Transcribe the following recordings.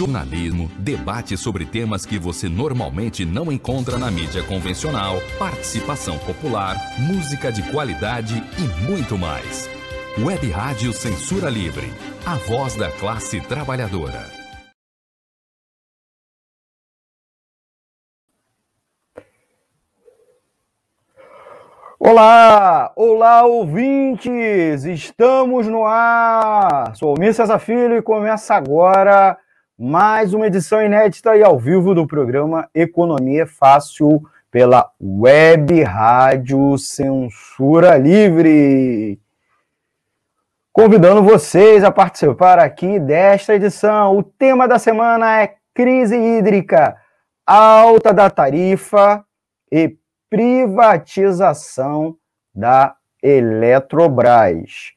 jornalismo, debate sobre temas que você normalmente não encontra na mídia convencional, participação popular, música de qualidade e muito mais. Web Rádio Censura Livre, a voz da classe trabalhadora. Olá, olá ouvintes, estamos no ar. Sou o Mir César Filho e começa agora mais uma edição inédita e ao vivo do programa Economia Fácil pela Web Rádio Censura Livre. Convidando vocês a participar aqui desta edição. O tema da semana é crise hídrica, alta da tarifa e privatização da Eletrobras.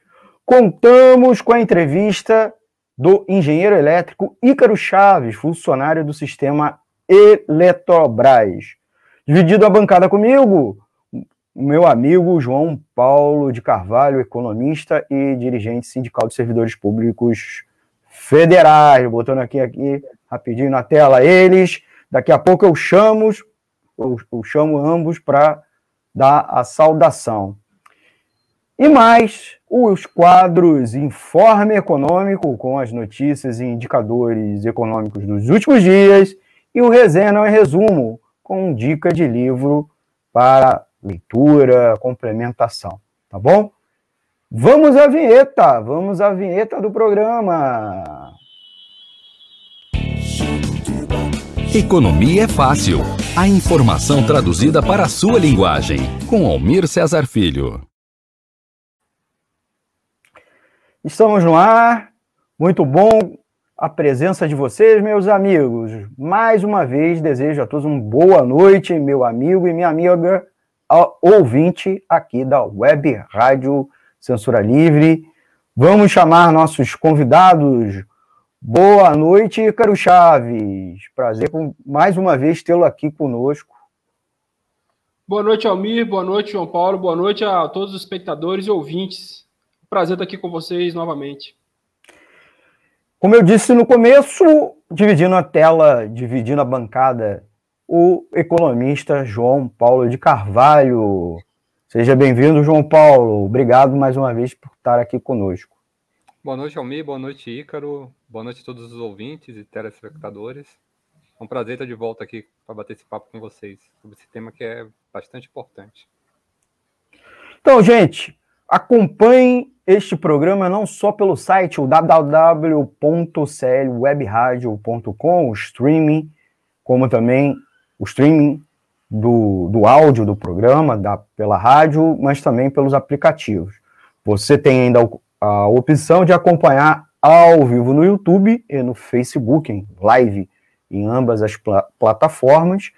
Contamos com a entrevista do engenheiro elétrico Ícaro Chaves, funcionário do sistema Eletrobras. Dividido a bancada comigo, meu amigo João Paulo de Carvalho, economista e dirigente sindical de servidores públicos federais. Botando aqui, aqui rapidinho na tela eles. Daqui a pouco eu chamo eu, eu chamo ambos para dar a saudação. E mais os quadros Informe Econômico, com as notícias e indicadores econômicos dos últimos dias, e o Resenha Não é Resumo, com dica de livro para leitura, complementação. Tá bom? Vamos à vinheta, vamos à vinheta do programa. Economia é fácil. A informação traduzida para a sua linguagem. Com Almir Cesar Filho. Estamos no ar. Muito bom a presença de vocês, meus amigos. Mais uma vez, desejo a todos uma boa noite, meu amigo e minha amiga ouvinte aqui da Web Rádio Censura Livre. Vamos chamar nossos convidados Boa noite, Ícaro Chaves. Prazer mais uma vez tê-lo aqui conosco. Boa noite, Almir. Boa noite, João Paulo. Boa noite a todos os espectadores e ouvintes. Prazer estar aqui com vocês novamente. Como eu disse no começo, dividindo a tela, dividindo a bancada, o economista João Paulo de Carvalho. Seja bem-vindo, João Paulo. Obrigado mais uma vez por estar aqui conosco. Boa noite, Almir. Boa noite, Ícaro. Boa noite a todos os ouvintes e telespectadores. É um prazer estar de volta aqui para bater esse papo com vocês sobre esse tema que é bastante importante. Então, gente, acompanhe este programa não só pelo site www.clwebradio.com, o streaming, como também o streaming do, do áudio do programa, da, pela rádio, mas também pelos aplicativos. Você tem ainda a opção de acompanhar ao vivo no YouTube e no Facebook, em live em ambas as pl plataformas.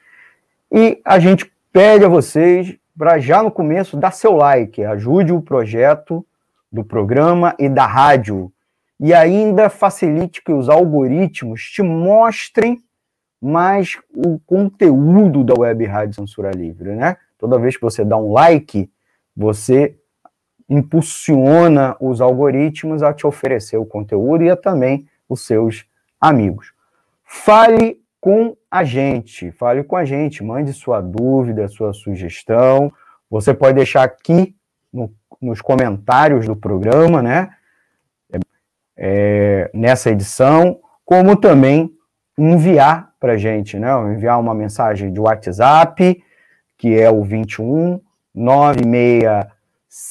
E a gente pede a vocês para já no começo dar seu like, ajude o projeto do programa e da rádio. E ainda facilite que os algoritmos te mostrem mais o conteúdo da Web Rádio Censura Livre, né? Toda vez que você dá um like, você impulsiona os algoritmos a te oferecer o conteúdo e a também os seus amigos. Fale com a gente, fale com a gente, mande sua dúvida, sua sugestão. Você pode deixar aqui nos comentários do programa, né? É, é nessa edição, como também enviar para a gente, né? Enviar uma mensagem de WhatsApp, que é o 21 96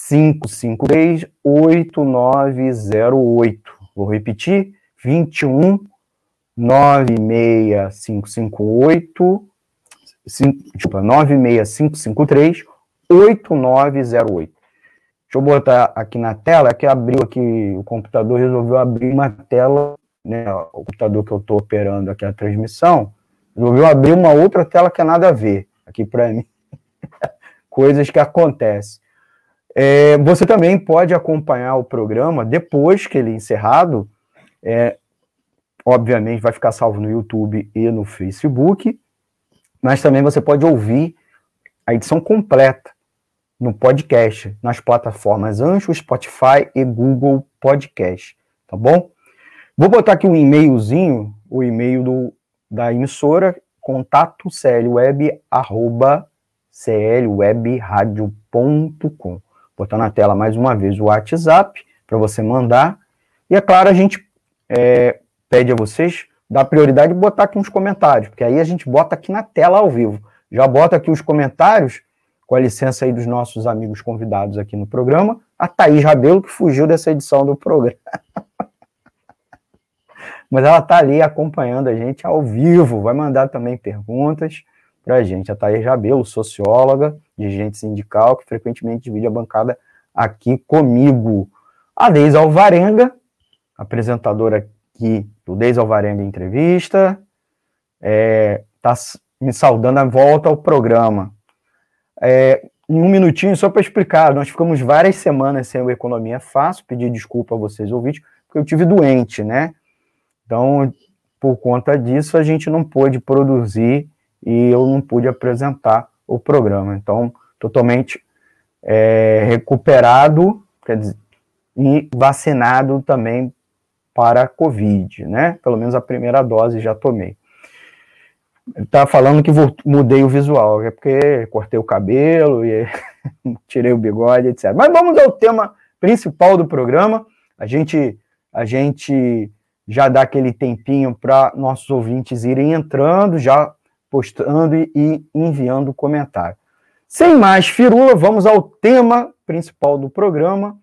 553 8908. Vou repetir: 21 96558 desculpa, 96553 8908. Deixa eu botar aqui na tela, é que abriu aqui, o computador resolveu abrir uma tela, né, o computador que eu estou operando aqui a transmissão, resolveu abrir uma outra tela que é nada a ver aqui para mim. Coisas que acontecem. É, você também pode acompanhar o programa depois que ele é encerrado. É, obviamente vai ficar salvo no YouTube e no Facebook, mas também você pode ouvir a edição completa no podcast, nas plataformas Ancho, Spotify e Google Podcast, tá bom? Vou botar aqui um e-mailzinho, o e-mail do, da emissora, contato clweb, arroba clwebradio.com. Botar na tela mais uma vez o WhatsApp para você mandar. E é claro, a gente é, pede a vocês dar prioridade botar aqui uns comentários, porque aí a gente bota aqui na tela ao vivo. Já bota aqui os comentários, com a licença aí dos nossos amigos convidados aqui no programa, a Thaís Rabelo, que fugiu dessa edição do programa. Mas ela está ali acompanhando a gente ao vivo, vai mandar também perguntas para a gente. A Thaís Rabelo, socióloga, dirigente sindical, que frequentemente divide a bancada aqui comigo. A Deise Alvarenga, apresentadora aqui do Deise Alvarenga Entrevista, está é, tá me saudando a volta ao programa. É, em um minutinho, só para explicar, nós ficamos várias semanas sem o Economia Fácil, pedir desculpa a vocês ouvintes, porque eu tive doente, né? Então, por conta disso, a gente não pôde produzir e eu não pude apresentar o programa. Então, totalmente é, recuperado, quer dizer, e vacinado também para a Covid, né? Pelo menos a primeira dose já tomei. Tá falando que vou, mudei o visual, é porque cortei o cabelo e tirei o bigode, etc. Mas vamos ao tema principal do programa. A gente, a gente já dá aquele tempinho para nossos ouvintes irem entrando, já postando e enviando comentário. Sem mais firula, vamos ao tema principal do programa,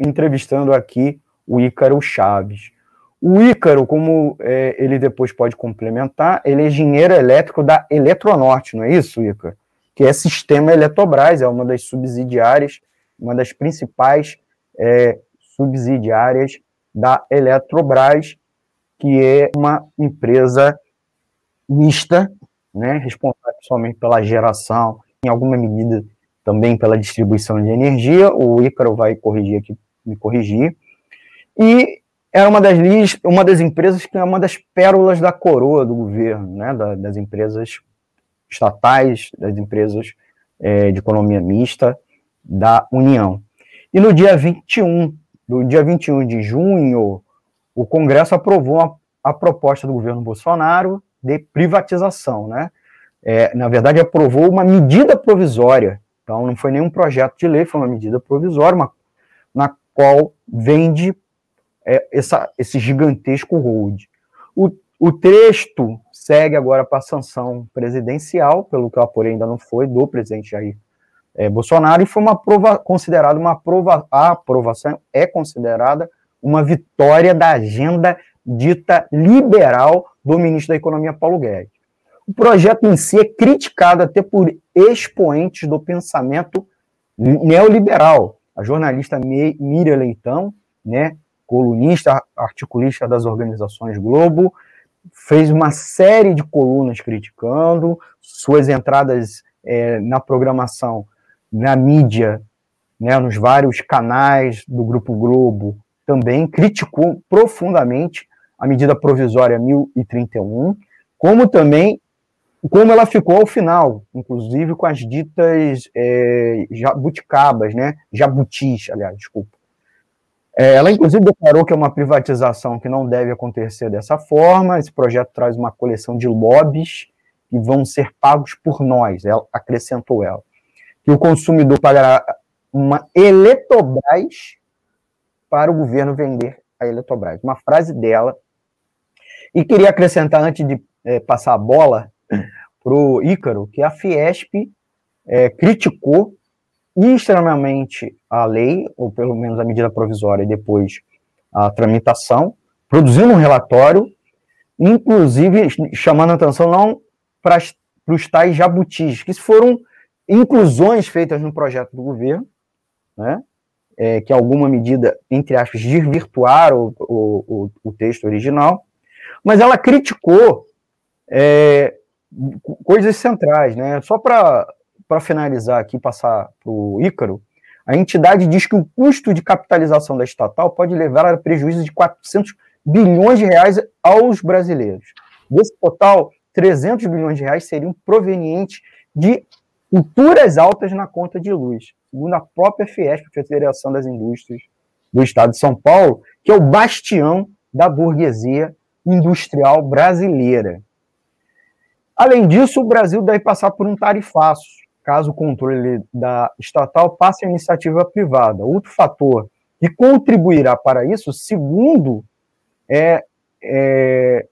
entrevistando aqui o Ícaro Chaves. O Ícaro, como é, ele depois pode complementar, ele é engenheiro elétrico da Eletronorte, não é isso, Ícaro? Que é Sistema Eletrobras, é uma das subsidiárias, uma das principais é, subsidiárias da Eletrobras, que é uma empresa mista, né, responsável somente pela geração, em alguma medida também pela distribuição de energia. O Ícaro vai corrigir aqui, me corrigir. E era uma das, uma das empresas que é uma das pérolas da coroa do governo, né, das empresas estatais, das empresas é, de economia mista da União. E no dia 21, no dia 21 de junho, o Congresso aprovou a, a proposta do governo Bolsonaro de privatização, né? É, na verdade, aprovou uma medida provisória. Então, não foi nenhum projeto de lei, foi uma medida provisória, uma, na qual vende é, essa, esse gigantesco hold. O, o texto segue agora para a sanção presidencial, pelo que eu apurei ainda não foi, do presidente Jair é, Bolsonaro, e foi uma prova, considerada uma aprova, a aprovação é considerada uma vitória da agenda dita liberal do ministro da Economia, Paulo Guedes. O projeto em si é criticado até por expoentes do pensamento neoliberal. A jornalista Miriam Leitão, né, colunista, articulista das organizações Globo, fez uma série de colunas criticando, suas entradas é, na programação, na mídia, né, nos vários canais do Grupo Globo, também criticou profundamente a medida provisória 1031, como também como ela ficou ao final, inclusive com as ditas é, jabuticabas, né, jabutis, aliás, desculpa, ela, inclusive, declarou que é uma privatização que não deve acontecer dessa forma. Esse projeto traz uma coleção de lobbies que vão ser pagos por nós, ela, acrescentou ela. Que o consumidor pagará uma Eletrobras para o governo vender a Eletrobras. Uma frase dela. E queria acrescentar, antes de é, passar a bola para o Ícaro, que a Fiesp é, criticou extremamente a lei, ou pelo menos a medida provisória, e depois a tramitação, produzindo um relatório, inclusive chamando atenção não para os tais jabutis, que foram inclusões feitas no projeto do governo, né, é, que alguma medida, entre aspas, desvirtuaram o, o, o texto original, mas ela criticou é, coisas centrais, né? Só para para finalizar aqui, passar para o Ícaro, a entidade diz que o custo de capitalização da estatal pode levar a prejuízo de 400 bilhões de reais aos brasileiros. Desse total, 300 bilhões de reais seriam provenientes de culturas altas na conta de luz, segundo a própria Fiesp, Federação das Indústrias do Estado de São Paulo, que é o bastião da burguesia industrial brasileira. Além disso, o Brasil deve passar por um tarifaço, caso o controle da estatal passe à iniciativa privada. Outro fator que contribuirá para isso, segundo é, é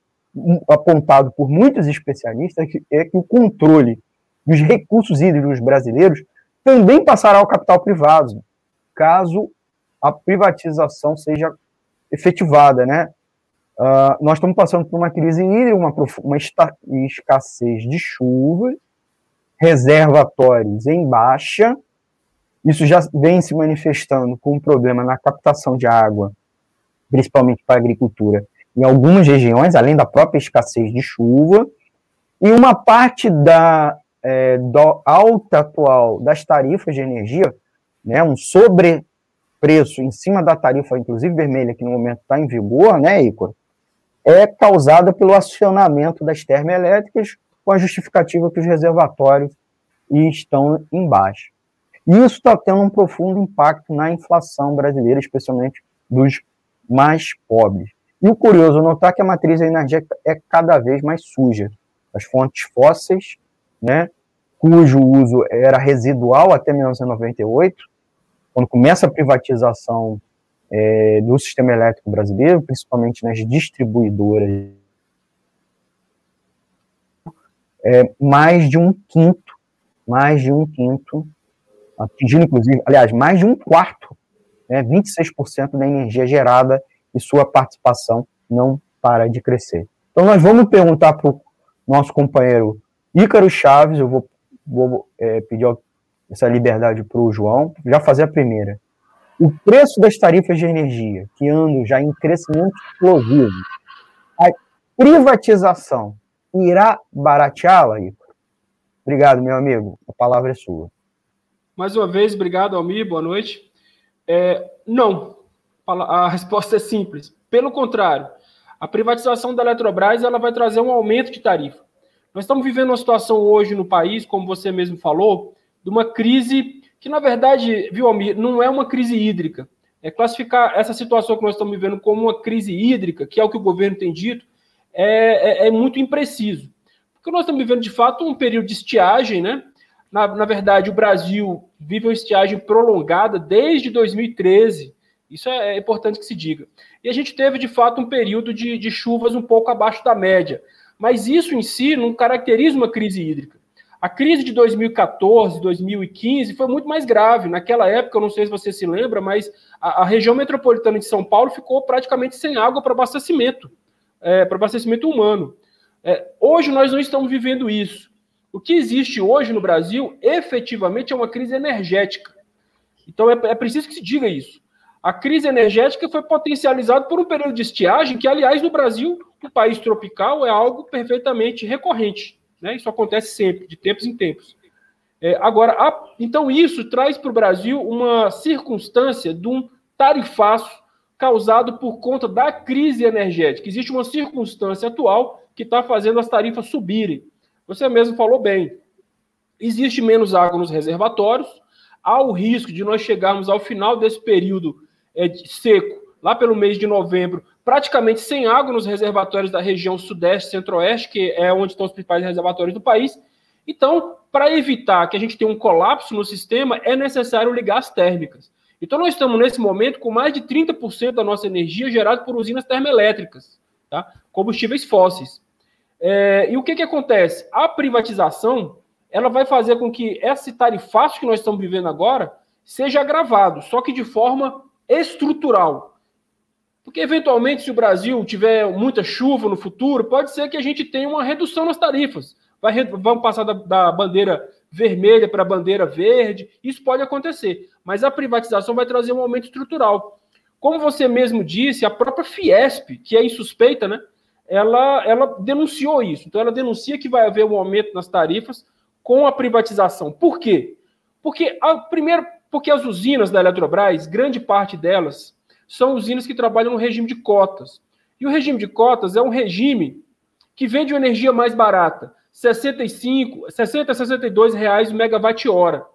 apontado por muitos especialistas, é que, o controle dos recursos hídricos brasileiros também passará ao capital privado, caso a privatização seja efetivada, né? Uh, nós estamos passando por uma crise hídrica, uma, uma escassez de chuva, reservatórios em baixa. Isso já vem se manifestando com um problema na captação de água, principalmente para a agricultura, em algumas regiões, além da própria escassez de chuva. E uma parte da é, do alta atual das tarifas de energia, né, um sobrepreço em cima da tarifa, inclusive vermelha, que no momento está em vigor, né, Igor? é causada pelo acionamento das termoelétricas com a justificativa que os reservatórios estão embaixo. E isso está tendo um profundo impacto na inflação brasileira, especialmente dos mais pobres. E o curioso notar que a matriz energética é cada vez mais suja. As fontes fósseis, né, cujo uso era residual até 1998, quando começa a privatização é, do sistema elétrico brasileiro, principalmente nas distribuidoras, é, mais de um quinto, mais de um quinto, atingindo inclusive, aliás, mais de um quarto, né, 26% da energia gerada e sua participação não para de crescer. Então, nós vamos perguntar para o nosso companheiro Ícaro Chaves, eu vou, vou é, pedir essa liberdade para o João, já fazer a primeira o preço das tarifas de energia, que andam já em crescimento explosivo, a privatização irá barateá-la, Igor? Obrigado, meu amigo. A palavra é sua. Mais uma vez, obrigado, Almir. Boa noite. É, não. A resposta é simples. Pelo contrário, a privatização da Eletrobras ela vai trazer um aumento de tarifa. Nós estamos vivendo uma situação hoje no país, como você mesmo falou, de uma crise que na verdade, viu, Almir, não é uma crise hídrica. É classificar essa situação que nós estamos vivendo como uma crise hídrica, que é o que o governo tem dito, é, é, é muito impreciso. Porque nós estamos vivendo, de fato, um período de estiagem, né? Na, na verdade, o Brasil vive uma estiagem prolongada desde 2013. Isso é, é importante que se diga. E a gente teve, de fato, um período de, de chuvas um pouco abaixo da média. Mas isso em si não caracteriza uma crise hídrica. A crise de 2014, 2015 foi muito mais grave. Naquela época, eu não sei se você se lembra, mas a, a região metropolitana de São Paulo ficou praticamente sem água para abastecimento, é, para abastecimento humano. É, hoje nós não estamos vivendo isso. O que existe hoje no Brasil, efetivamente, é uma crise energética. Então é, é preciso que se diga isso. A crise energética foi potencializada por um período de estiagem, que, aliás, no Brasil, um país tropical, é algo perfeitamente recorrente. Né? Isso acontece sempre, de tempos em tempos. É, agora, a, então isso traz para o Brasil uma circunstância de um tarifaço causado por conta da crise energética. Existe uma circunstância atual que está fazendo as tarifas subirem. Você mesmo falou bem. Existe menos água nos reservatórios, há o risco de nós chegarmos ao final desse período é, seco, lá pelo mês de novembro, praticamente sem água nos reservatórios da região sudeste, centro-oeste, que é onde estão os principais reservatórios do país. Então, para evitar que a gente tenha um colapso no sistema, é necessário ligar as térmicas. Então, nós estamos nesse momento com mais de 30% da nossa energia gerada por usinas termoelétricas, tá? combustíveis fósseis. É, e o que, que acontece? A privatização ela vai fazer com que esse tarifaço que nós estamos vivendo agora seja agravado, só que de forma estrutural. Porque, eventualmente, se o Brasil tiver muita chuva no futuro, pode ser que a gente tenha uma redução nas tarifas. Vai, vamos passar da, da bandeira vermelha para a bandeira verde. Isso pode acontecer. Mas a privatização vai trazer um aumento estrutural. Como você mesmo disse, a própria Fiesp, que é insuspeita, né? Ela, ela denunciou isso. Então, ela denuncia que vai haver um aumento nas tarifas com a privatização. Por quê? Porque, a, primeiro, porque as usinas da Eletrobras, grande parte delas, são usinas que trabalham no regime de cotas. E o regime de cotas é um regime que vende energia mais barata, 65, 60 a 62 reais o megawatt-hora.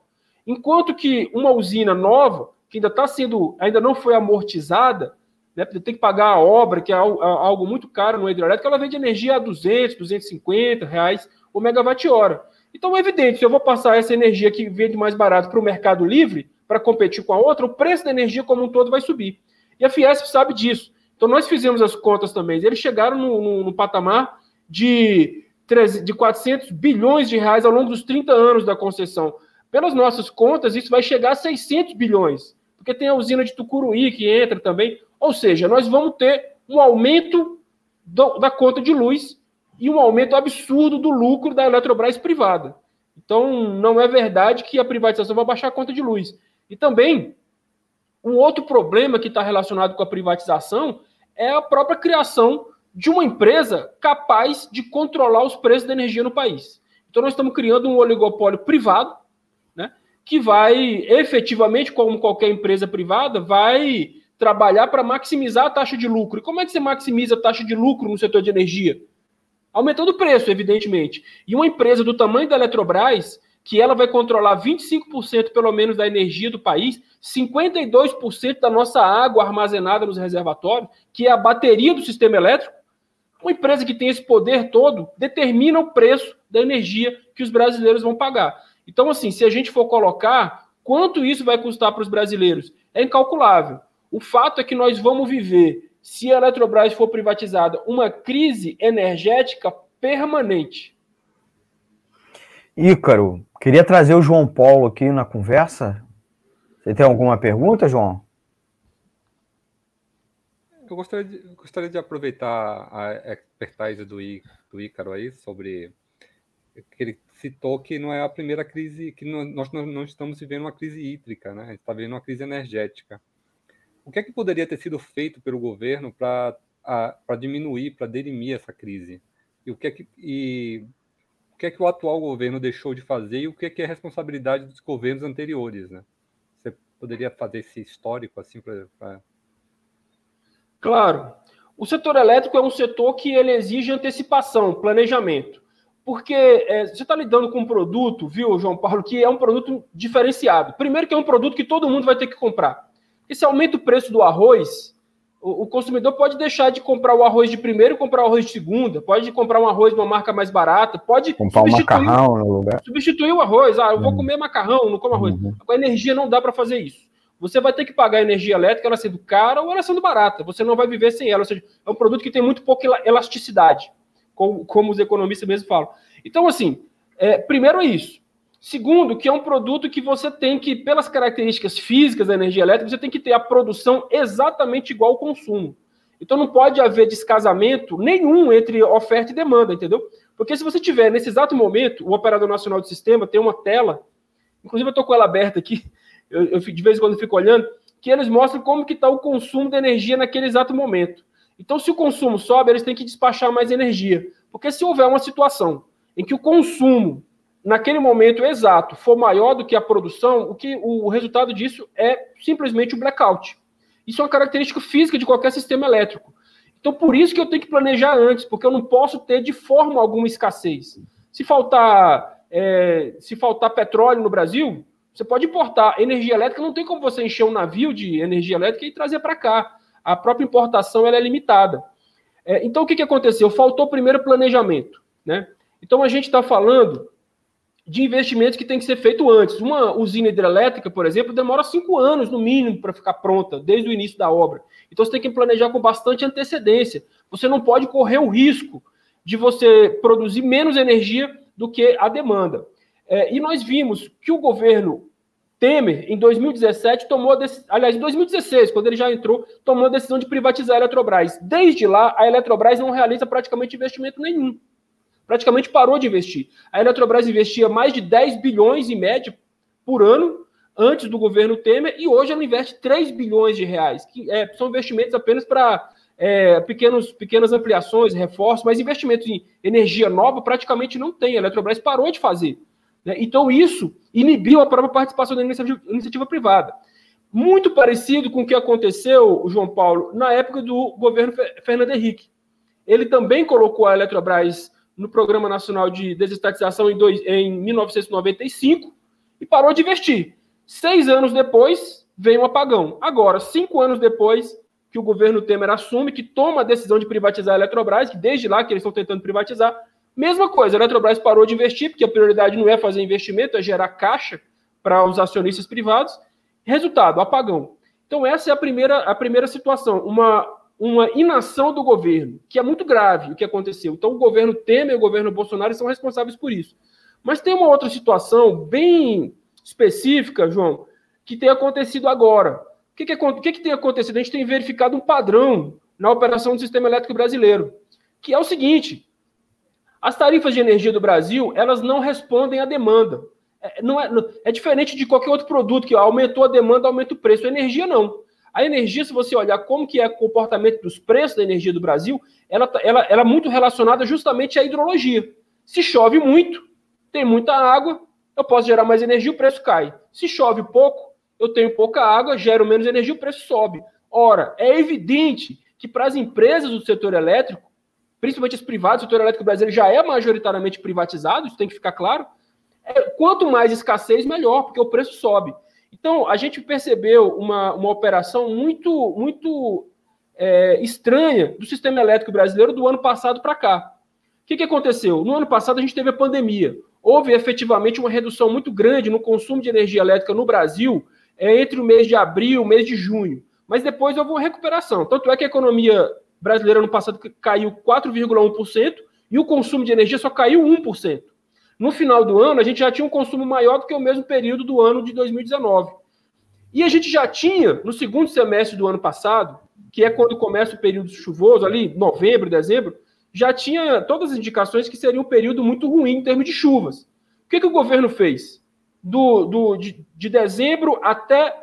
Enquanto que uma usina nova, que ainda está sendo, ainda não foi amortizada, né, tem que pagar a obra, que é algo muito caro no hidrelétrico, ela vende energia a 200, 250 reais o megawatt-hora. Então é evidente, se eu vou passar essa energia que vende mais barato para o mercado livre, para competir com a outra, o preço da energia como um todo vai subir. E a Fiesp sabe disso. Então nós fizemos as contas também. Eles chegaram no, no, no patamar de, de 400 bilhões de reais ao longo dos 30 anos da concessão. Pelas nossas contas, isso vai chegar a 600 bilhões, porque tem a usina de Tucuruí que entra também. Ou seja, nós vamos ter um aumento do, da conta de luz e um aumento absurdo do lucro da Eletrobras privada. Então, não é verdade que a privatização vai baixar a conta de luz. E também, um outro problema que está relacionado com a privatização é a própria criação de uma empresa capaz de controlar os preços da energia no país. Então, nós estamos criando um oligopólio privado, né, que vai efetivamente, como qualquer empresa privada, vai trabalhar para maximizar a taxa de lucro. E como é que você maximiza a taxa de lucro no setor de energia? aumentando o preço, evidentemente. E uma empresa do tamanho da Eletrobras, que ela vai controlar 25% pelo menos da energia do país, 52% da nossa água armazenada nos reservatórios, que é a bateria do sistema elétrico, uma empresa que tem esse poder todo determina o preço da energia que os brasileiros vão pagar. Então, assim, se a gente for colocar quanto isso vai custar para os brasileiros, é incalculável. O fato é que nós vamos viver se a Eletrobras for privatizada, uma crise energética permanente. Ícaro, queria trazer o João Paulo aqui na conversa. Você tem alguma pergunta, João? Eu gostaria de, gostaria de aproveitar a expertise do, do Ícaro aí sobre que ele citou que não é a primeira crise, que nós não estamos vivendo uma crise hídrica, né? A gente está vivendo uma crise energética o que é que poderia ter sido feito pelo governo para diminuir, para derimir essa crise? E o que é que e, o que é que o atual governo deixou de fazer e o que é que é responsabilidade dos governos anteriores, né? Você poderia fazer esse histórico assim para. Claro. O setor elétrico é um setor que ele exige antecipação, planejamento. Porque é, você está lidando com um produto, viu, João Paulo, que é um produto diferenciado. Primeiro que é um produto que todo mundo vai ter que comprar. E se aumenta o preço do arroz, o, o, consumidor pode deixar de comprar o arroz de primeiro e comprar o arroz de segunda, pode comprar um arroz de uma marca mais barata, pode comprar um macarrão no lugar. Substituir o arroz. Ah, eu vou uhum. comer macarrão, não como arroz. Uhum. Com a energia não dá para fazer isso. Você vai ter que pagar energia elétrica, ela sendo cara ou ela sendo barata. Você não vai viver sem ela. Ou seja, é um produto que tem muito pouca elasticidade, como, como os economistas mesmo falam. Então, assim, é, primeiro é isso. Segundo, que é um produto que você tem que, pelas características físicas da energia elétrica, você tem que ter a produção exatamente igual ao consumo. Então não pode haver descasamento nenhum entre oferta e demanda, entendeu? Porque se você tiver, nesse exato momento, o Operador Nacional do Sistema tem uma tela, inclusive eu estou com ela aberta aqui, eu, eu, de vez em quando fico olhando, que eles mostram como que está o consumo de energia naquele exato momento. Então, se o consumo sobe, eles têm que despachar mais energia. Porque se houver uma situação em que o consumo naquele momento exato for maior do que a produção, o que o resultado disso é simplesmente o blackout. Isso é uma característica física de qualquer sistema elétrico. Então, por isso que eu tenho que planejar antes, porque eu não posso ter de forma alguma escassez. Se faltar, é, se faltar petróleo no Brasil, você pode importar energia elétrica, não tem como você encher um navio de energia elétrica e trazer para cá. A própria importação ela é limitada. É, então, o que, que aconteceu? Faltou primeiro planejamento. Né? Então, a gente está falando de investimentos que tem que ser feito antes. Uma usina hidrelétrica, por exemplo, demora cinco anos, no mínimo, para ficar pronta, desde o início da obra. Então você tem que planejar com bastante antecedência. Você não pode correr o risco de você produzir menos energia do que a demanda. É, e nós vimos que o governo Temer, em 2017, tomou, aliás, em 2016, quando ele já entrou, tomou a decisão de privatizar a Eletrobras. Desde lá, a Eletrobras não realiza praticamente investimento nenhum praticamente parou de investir. A Eletrobras investia mais de 10 bilhões em média por ano antes do governo Temer e hoje ela investe 3 bilhões de reais, que é, são investimentos apenas para é, pequenos, pequenas ampliações, reforços, mas investimentos em energia nova praticamente não tem. A Eletrobras parou de fazer. Né? Então isso inibiu a própria participação da iniciativa, iniciativa privada. Muito parecido com o que aconteceu, João Paulo, na época do governo Fernando Henrique. Ele também colocou a Eletrobras no Programa Nacional de Desestatização em, dois, em 1995 e parou de investir. Seis anos depois, veio um apagão. Agora, cinco anos depois, que o governo Temer assume, que toma a decisão de privatizar a Eletrobras, que desde lá que eles estão tentando privatizar, mesma coisa, a Eletrobras parou de investir, porque a prioridade não é fazer investimento, é gerar caixa para os acionistas privados. Resultado, apagão. Então, essa é a primeira, a primeira situação, uma, uma inação do governo, que é muito grave o que aconteceu. Então, o governo Temer e o governo Bolsonaro são responsáveis por isso. Mas tem uma outra situação bem específica, João, que tem acontecido agora. O que, que, o que, que tem acontecido? A gente tem verificado um padrão na operação do sistema elétrico brasileiro, que é o seguinte: as tarifas de energia do Brasil elas não respondem à demanda. É, não é, é diferente de qualquer outro produto que aumentou a demanda, aumenta o preço. A energia não. A energia, se você olhar como que é o comportamento dos preços da energia do Brasil, ela, tá, ela, ela é muito relacionada justamente à hidrologia. Se chove muito, tem muita água, eu posso gerar mais energia, o preço cai. Se chove pouco, eu tenho pouca água, gero menos energia, o preço sobe. Ora, é evidente que para as empresas do setor elétrico, principalmente as privadas, o setor elétrico brasileiro já é majoritariamente privatizado, isso tem que ficar claro. É, quanto mais escassez, melhor, porque o preço sobe. Então, a gente percebeu uma, uma operação muito, muito é, estranha do sistema elétrico brasileiro do ano passado para cá. O que, que aconteceu? No ano passado, a gente teve a pandemia houve efetivamente uma redução muito grande no consumo de energia elétrica no Brasil é, entre o mês de abril e o mês de junho. Mas depois houve uma recuperação. Tanto é que a economia brasileira no passado caiu 4,1% e o consumo de energia só caiu 1%. No final do ano, a gente já tinha um consumo maior do que o mesmo período do ano de 2019. E a gente já tinha, no segundo semestre do ano passado, que é quando começa o período chuvoso, ali, novembro, dezembro, já tinha todas as indicações que seria um período muito ruim em termos de chuvas. O que, que o governo fez? Do, do, de, de dezembro até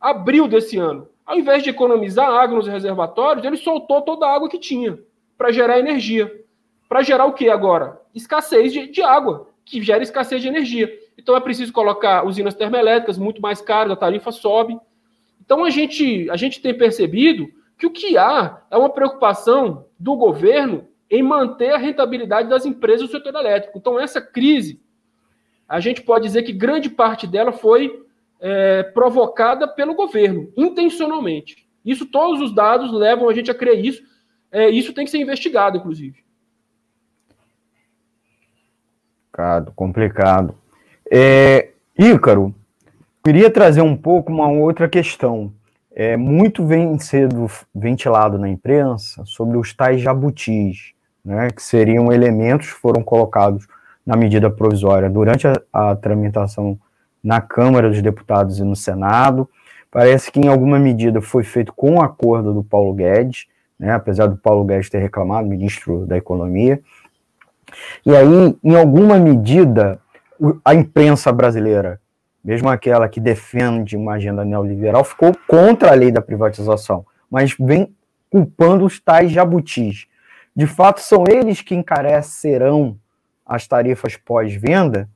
abril desse ano. Ao invés de economizar água nos reservatórios, ele soltou toda a água que tinha para gerar energia. Para gerar o que agora? Escassez de, de, água, que gera escassez de energia. Então é preciso colocar usinas termoelétricas muito mais caras, a tarifa sobe. Então a gente, a gente tem percebido que o que há é uma preocupação do governo em manter a rentabilidade das empresas do setor elétrico. Então, essa crise, a gente pode dizer que grande parte dela foi é, provocada pelo governo, intencionalmente. Isso, todos os dados levam a gente a crer isso. É, isso tem que ser investigado, inclusive. Complicado, complicado. É, Ícaro, queria trazer um pouco uma outra questão. É, muito vem sendo ventilado na imprensa sobre os tais jabutis né, que seriam elementos que foram colocados na medida provisória durante a, a tramitação na Câmara dos Deputados e no Senado. Parece que em alguma medida foi feito com o acordo do Paulo Guedes, né, apesar do Paulo Guedes ter reclamado, ministro da Economia. E aí, em alguma medida, a imprensa brasileira, mesmo aquela que defende uma agenda neoliberal, ficou contra a lei da privatização, mas vem culpando os tais jabutis. De fato, são eles que encarecerão as tarifas pós-venda.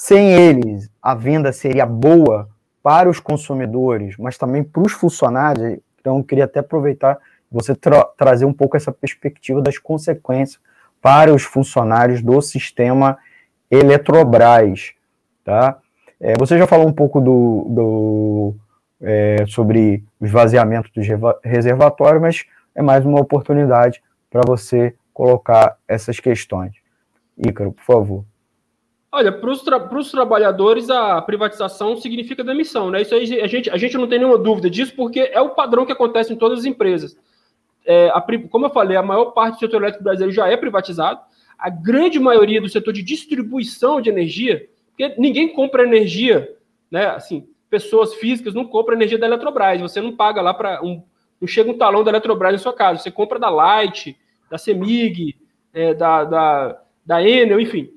Sem eles, a venda seria boa para os consumidores, mas também para os funcionários. Então, eu queria até aproveitar você tra trazer um pouco essa perspectiva das consequências para os funcionários do sistema Eletrobras, tá? É, você já falou um pouco do, do é, sobre o esvaziamento dos reservatórios, mas é mais uma oportunidade para você colocar essas questões. Ícaro, por favor. Olha, para os tra trabalhadores, a privatização significa demissão, né? Isso aí a gente, a gente não tem nenhuma dúvida disso, porque é o padrão que acontece em todas as empresas. É, a, como eu falei, a maior parte do setor elétrico brasileiro já é privatizado, a grande maioria do setor de distribuição de energia, porque ninguém compra energia, né? Assim, pessoas físicas não compram energia da Eletrobras, você não paga lá para um não chega um talão da Eletrobras na sua casa. Você compra da Light, da Semig, é, da, da, da Enel, enfim.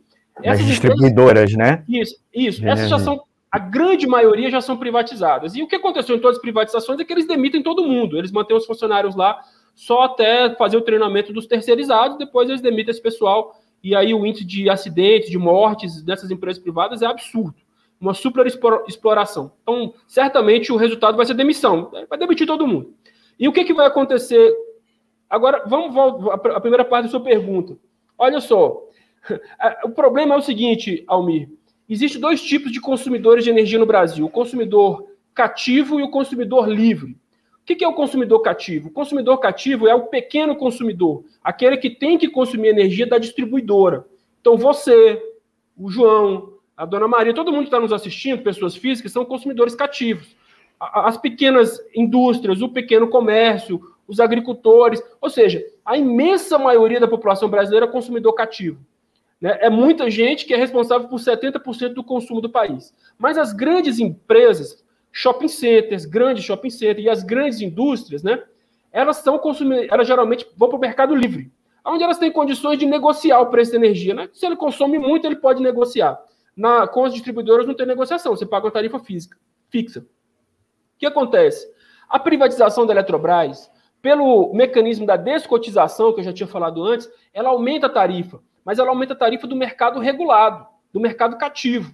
Essas distribuidoras, né? Isso, isso. Essas já são, a grande maioria já são privatizadas. E o que aconteceu em todas as privatizações é que eles demitem todo mundo. Eles mantêm os funcionários lá só até fazer o treinamento dos terceirizados, depois eles demitem esse pessoal. E aí o índice de acidentes, de mortes dessas empresas privadas é absurdo. Uma super exploração. Então, certamente o resultado vai ser demissão. Vai demitir todo mundo. E o que, que vai acontecer? Agora, vamos voltar à primeira parte da sua pergunta. Olha só, o problema é o seguinte, Almir. Existem dois tipos de consumidores de energia no Brasil: o consumidor cativo e o consumidor livre. O que é o consumidor cativo? O consumidor cativo é o pequeno consumidor, aquele que tem que consumir energia da distribuidora. Então, você, o João, a dona Maria, todo mundo que está nos assistindo, pessoas físicas, são consumidores cativos. As pequenas indústrias, o pequeno comércio, os agricultores, ou seja, a imensa maioria da população brasileira é consumidor cativo. Né? É muita gente que é responsável por 70% do consumo do país. Mas as grandes empresas, shopping centers, grandes shopping centers e as grandes indústrias, né, elas são elas geralmente vão para o mercado livre, onde elas têm condições de negociar o preço da energia. Né? Se ele consome muito, ele pode negociar. Na, com as distribuidoras não tem negociação, você paga uma tarifa física, fixa. O que acontece? A privatização da Eletrobras, pelo mecanismo da descotização, que eu já tinha falado antes, ela aumenta a tarifa, mas ela aumenta a tarifa do mercado regulado, do mercado cativo.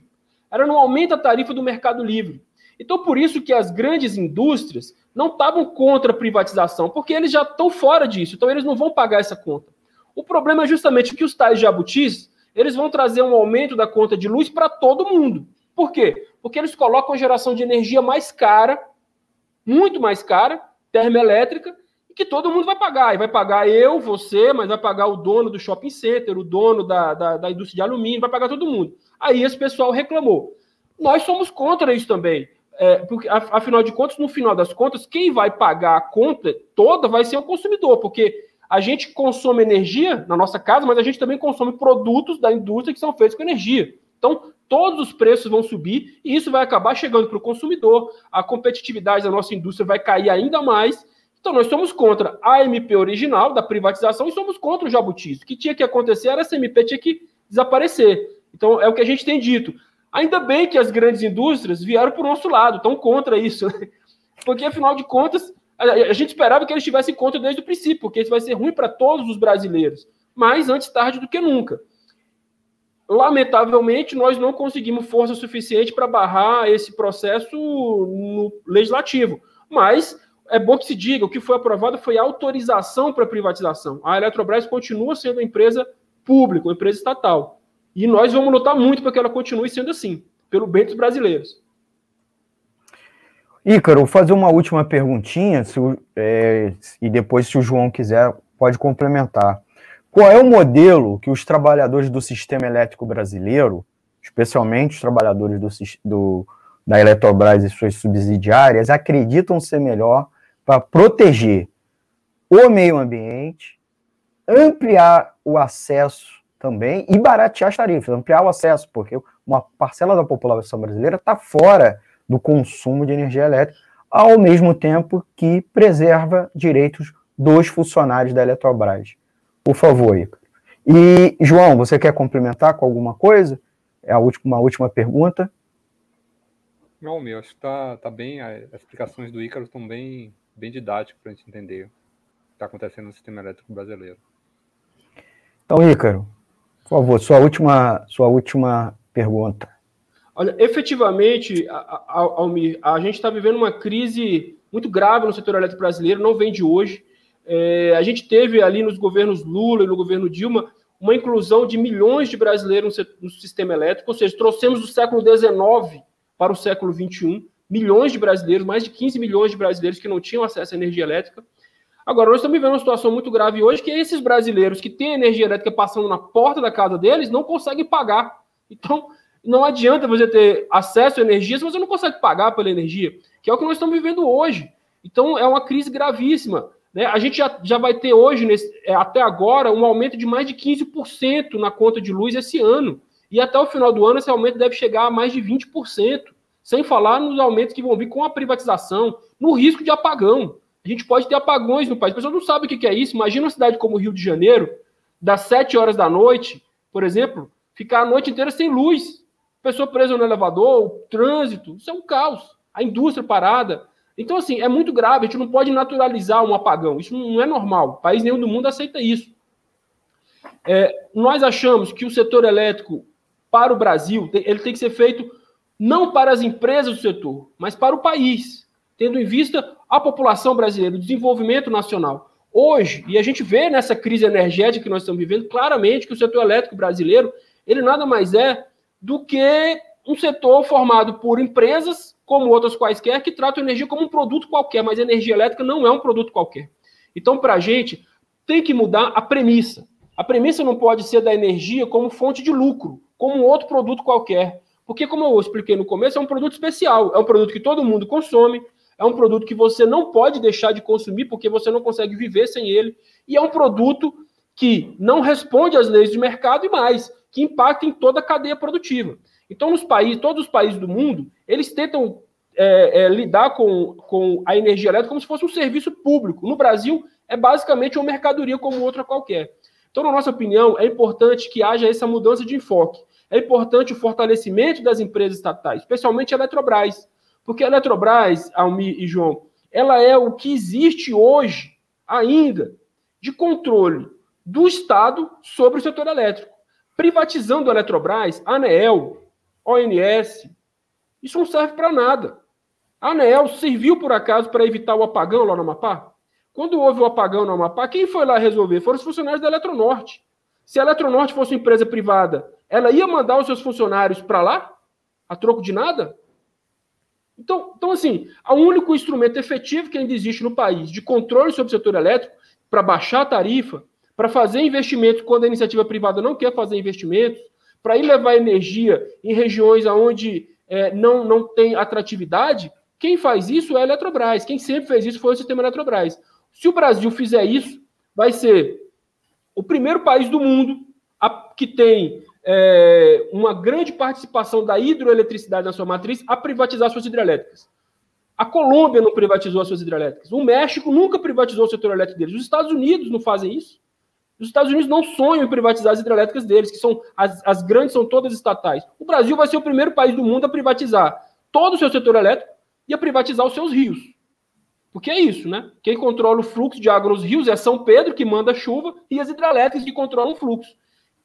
Ela não aumenta a tarifa do mercado livre. Então, por isso que as grandes indústrias não estavam contra a privatização, porque eles já estão fora disso, então eles não vão pagar essa conta. O problema é justamente que os tais jabutis, eles vão trazer um aumento da conta de luz para todo mundo. Por quê? Porque eles colocam a geração de energia mais cara, muito mais cara, termoelétrica, que todo mundo vai pagar. E vai pagar eu, você, mas vai pagar o dono do shopping center, o dono da, da, da indústria de alumínio, vai pagar todo mundo. Aí esse pessoal reclamou. Nós somos contra isso também. É, porque, afinal de contas, no final das contas, quem vai pagar a conta toda vai ser o consumidor, porque a gente consome energia na nossa casa, mas a gente também consome produtos da indústria que são feitos com energia. Então, todos os preços vão subir e isso vai acabar chegando para o consumidor. A competitividade da nossa indústria vai cair ainda mais. Então, nós somos contra a MP original da privatização e somos contra o jabutis. O que tinha que acontecer era essa MP tinha que desaparecer. Então, é o que a gente tem dito. Ainda bem que as grandes indústrias vieram para o nosso lado, estão contra isso. Né? Porque, afinal de contas, a gente esperava que eles estivessem contra desde o princípio, porque isso vai ser ruim para todos os brasileiros. Mas antes tarde do que nunca. Lamentavelmente, nós não conseguimos força suficiente para barrar esse processo no legislativo. Mas é bom que se diga, o que foi aprovado foi autorização para privatização. A Eletrobras continua sendo uma empresa pública, uma empresa estatal. E nós vamos lutar muito para que ela continue sendo assim, pelo bem dos brasileiros. Ícaro, vou fazer uma última perguntinha, se, é, e depois, se o João quiser, pode complementar. Qual é o modelo que os trabalhadores do sistema elétrico brasileiro, especialmente os trabalhadores do, do, da Eletrobras e suas subsidiárias, acreditam ser melhor para proteger o meio ambiente, ampliar o acesso também e baratear as tarifas, ampliar o acesso, porque uma parcela da população brasileira está fora do consumo de energia elétrica, ao mesmo tempo que preserva direitos dos funcionários da Eletrobras. Por favor, Ica. E, João, você quer complementar com alguma coisa? É a última, uma última pergunta. Não, meu, acho que está tá bem, as explicações do Ícaro estão bem, bem didáticas para a gente entender o que está acontecendo no sistema elétrico brasileiro. Então, Ícaro, por favor, sua última, sua última pergunta. Olha, efetivamente, Almir, a, a, a gente está vivendo uma crise muito grave no setor elétrico brasileiro, não vem de hoje. É, a gente teve ali nos governos Lula e no governo Dilma uma inclusão de milhões de brasileiros no, no sistema elétrico, ou seja, trouxemos do século XIX para o século XXI milhões de brasileiros, mais de 15 milhões de brasileiros que não tinham acesso à energia elétrica. Agora, nós estamos vivendo uma situação muito grave hoje que esses brasileiros que têm energia elétrica passando na porta da casa deles não conseguem pagar. Então, não adianta você ter acesso à energia se você não consegue pagar pela energia, que é o que nós estamos vivendo hoje. Então, é uma crise gravíssima. Né? A gente já, já vai ter hoje, nesse, é, até agora, um aumento de mais de 15% na conta de luz esse ano. E até o final do ano, esse aumento deve chegar a mais de 20%. Sem falar nos aumentos que vão vir com a privatização, no risco de apagão. A gente pode ter apagões no país. A pessoa não sabe o que é isso. Imagina uma cidade como o Rio de Janeiro, das 7 horas da noite, por exemplo, ficar a noite inteira sem luz. Pessoa presa no elevador, o trânsito, isso é um caos. A indústria parada. Então, assim, é muito grave. A gente não pode naturalizar um apagão. Isso não é normal. País nenhum do mundo aceita isso. É, nós achamos que o setor elétrico, para o Brasil, ele tem que ser feito não para as empresas do setor, mas para o país tendo em vista a população brasileira, o desenvolvimento nacional. Hoje, e a gente vê nessa crise energética que nós estamos vivendo, claramente que o setor elétrico brasileiro, ele nada mais é do que um setor formado por empresas como outras quaisquer, que tratam energia como um produto qualquer, mas energia elétrica não é um produto qualquer. Então, para a gente, tem que mudar a premissa. A premissa não pode ser da energia como fonte de lucro, como outro produto qualquer. Porque, como eu expliquei no começo, é um produto especial, é um produto que todo mundo consome, é um produto que você não pode deixar de consumir porque você não consegue viver sem ele, e é um produto que não responde às leis de mercado e mais, que impacta em toda a cadeia produtiva. Então, nos países, todos os países do mundo, eles tentam é, é, lidar com, com a energia elétrica como se fosse um serviço público. No Brasil, é basicamente uma mercadoria como outra qualquer. Então, na nossa opinião, é importante que haja essa mudança de enfoque. É importante o fortalecimento das empresas estatais, especialmente a Eletrobras. Porque a Eletrobras, Almi e João, ela é o que existe hoje ainda de controle do Estado sobre o setor elétrico. Privatizando a Eletrobras, a ANEEL, ONS, isso não serve para nada. A ANEEL serviu, por acaso, para evitar o apagão lá no Amapá? Quando houve o apagão no Amapá, quem foi lá resolver? Foram os funcionários da Eletronorte. Se a Eletronorte fosse uma empresa privada, ela ia mandar os seus funcionários para lá? A troco de nada? Então, então, assim, o único instrumento efetivo que ainda existe no país de controle sobre o setor elétrico para baixar a tarifa, para fazer investimentos quando a iniciativa privada não quer fazer investimentos, para ir levar energia em regiões onde é, não, não tem atratividade, quem faz isso é a Eletrobras. Quem sempre fez isso foi o sistema Eletrobras. Se o Brasil fizer isso, vai ser o primeiro país do mundo a, que tem é, uma grande participação da hidroeletricidade na sua matriz a privatizar suas hidrelétricas. A Colômbia não privatizou as suas hidrelétricas. O México nunca privatizou o setor elétrico deles. Os Estados Unidos não fazem isso. Os Estados Unidos não sonham em privatizar as hidrelétricas deles, que são as, as grandes são todas estatais. O Brasil vai ser o primeiro país do mundo a privatizar todo o seu setor elétrico e a privatizar os seus rios. Porque é isso, né? Quem controla o fluxo de água nos rios é São Pedro, que manda chuva, e as hidrelétricas que controlam o fluxo.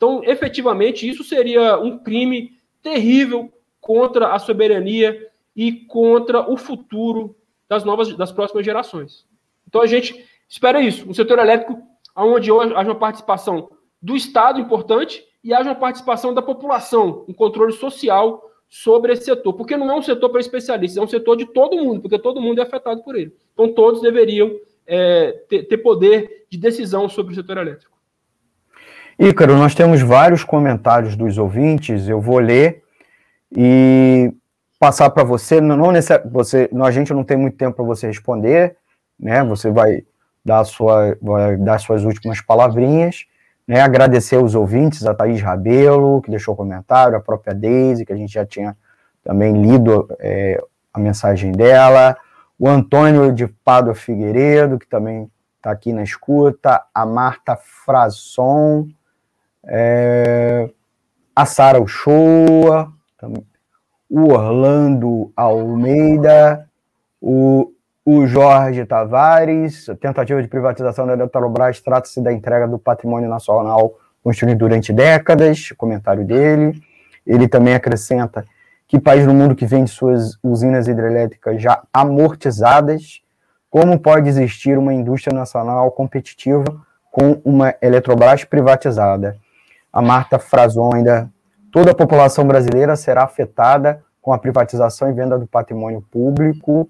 Então, efetivamente, isso seria um crime terrível contra a soberania e contra o futuro das novas, das próximas gerações. Então, a gente espera isso, um setor elétrico onde haja uma participação do Estado importante e haja uma participação da população, um controle social sobre esse setor, porque não é um setor para especialistas, é um setor de todo mundo, porque todo mundo é afetado por ele. Então, todos deveriam é, ter, ter poder de decisão sobre o setor elétrico. Ícaro, nós temos vários comentários dos ouvintes, eu vou ler e passar para você. Não necess... você, a gente não tem muito tempo para você responder, né? Você vai dar, sua, vai dar suas últimas palavrinhas. Né, agradecer os ouvintes, a Thaís Rabelo, que deixou comentário, a própria Deise, que a gente já tinha também lido é, a mensagem dela, o Antônio de Pádua Figueiredo, que também está aqui na escuta, a Marta Frazon, é, a Sara Uchoa, o Orlando Almeida, o o Jorge Tavares, tentativa de privatização da Eletrobras, trata-se da entrega do patrimônio nacional construído durante décadas, comentário dele. Ele também acrescenta que país no mundo que vende suas usinas hidrelétricas já amortizadas, como pode existir uma indústria nacional competitiva com uma Eletrobras privatizada? A Marta Frazon ainda, toda a população brasileira será afetada com a privatização e venda do patrimônio público,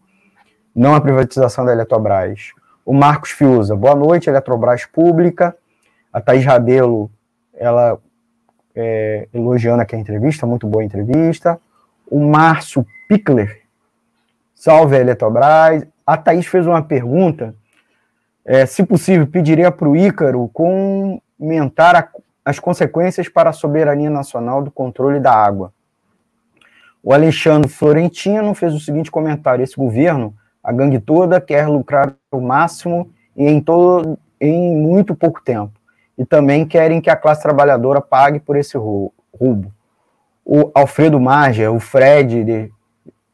não a privatização da Eletrobras. O Marcos Fiuza, boa noite, Eletrobras Pública. A Thaís Rabelo, ela é, elogiando aqui a entrevista, muito boa entrevista. O Márcio Pickler, salve a Eletrobras. A Thaís fez uma pergunta, é, se possível, pediria para o Ícaro comentar a, as consequências para a soberania nacional do controle da água. O Alexandre Florentino fez o seguinte comentário: esse governo a gangue toda quer lucrar o máximo e em, todo, em muito pouco tempo. E também querem que a classe trabalhadora pague por esse roubo. O Alfredo Marger, o Fred, de,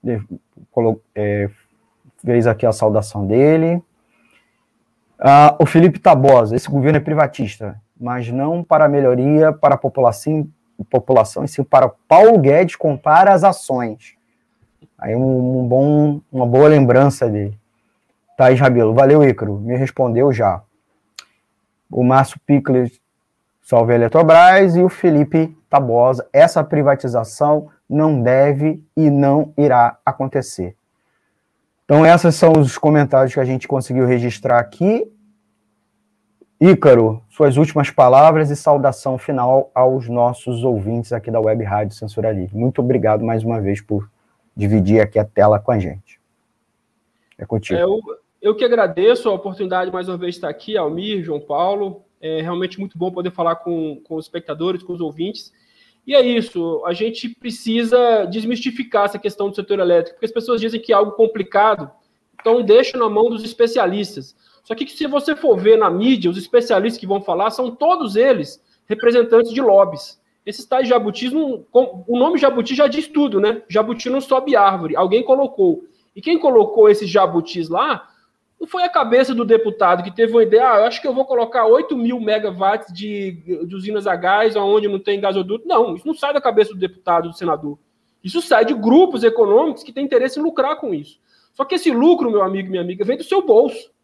de, é, fez aqui a saudação dele. Ah, o Felipe Tabosa, esse governo é privatista, mas não para melhoria para a população, população e sim para Paulo Guedes comprar as ações. Aí um, um bom, uma boa lembrança dele. Thaís Rabelo, valeu, Ícaro, me respondeu já. O Márcio Pickles, salve a Eletrobras, e o Felipe Tabosa, essa privatização não deve e não irá acontecer. Então, esses são os comentários que a gente conseguiu registrar aqui. Ícaro, suas últimas palavras e saudação final aos nossos ouvintes aqui da Web Rádio Censura Livre. Muito obrigado mais uma vez por dividir aqui a tela com a gente. É contigo. É, eu, eu que agradeço a oportunidade mais uma vez de estar aqui, Almir, João Paulo. É realmente muito bom poder falar com, com os espectadores, com os ouvintes. E é isso, a gente precisa desmistificar essa questão do setor elétrico, porque as pessoas dizem que é algo complicado, então deixa na mão dos especialistas. Só que se você for ver na mídia, os especialistas que vão falar são todos eles representantes de lobbies. Esses tais jabutis, não, o nome jabuti já diz tudo, né? Jabuti não sobe árvore, alguém colocou. E quem colocou esses jabutis lá não foi a cabeça do deputado que teve uma ideia, ah, eu acho que eu vou colocar 8 mil megawatts de, de usinas a gás onde não tem gasoduto. Não, isso não sai da cabeça do deputado, do senador. Isso sai de grupos econômicos que têm interesse em lucrar com isso. Só que esse lucro, meu amigo e minha amiga, vem do seu bolso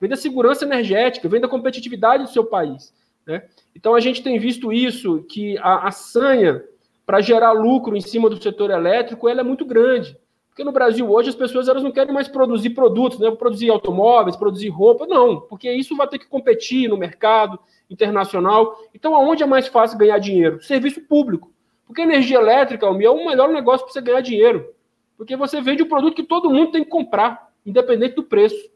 vem da segurança energética, vem da competitividade do seu país. Né? Então a gente tem visto isso, que a, a sanha para gerar lucro em cima do setor elétrico ela é muito grande. Porque no Brasil hoje as pessoas elas não querem mais produzir produtos, né? produzir automóveis, produzir roupa, não, porque isso vai ter que competir no mercado internacional. Então, aonde é mais fácil ganhar dinheiro? Serviço público. Porque energia elétrica, é o melhor negócio para você ganhar dinheiro. Porque você vende um produto que todo mundo tem que comprar, independente do preço.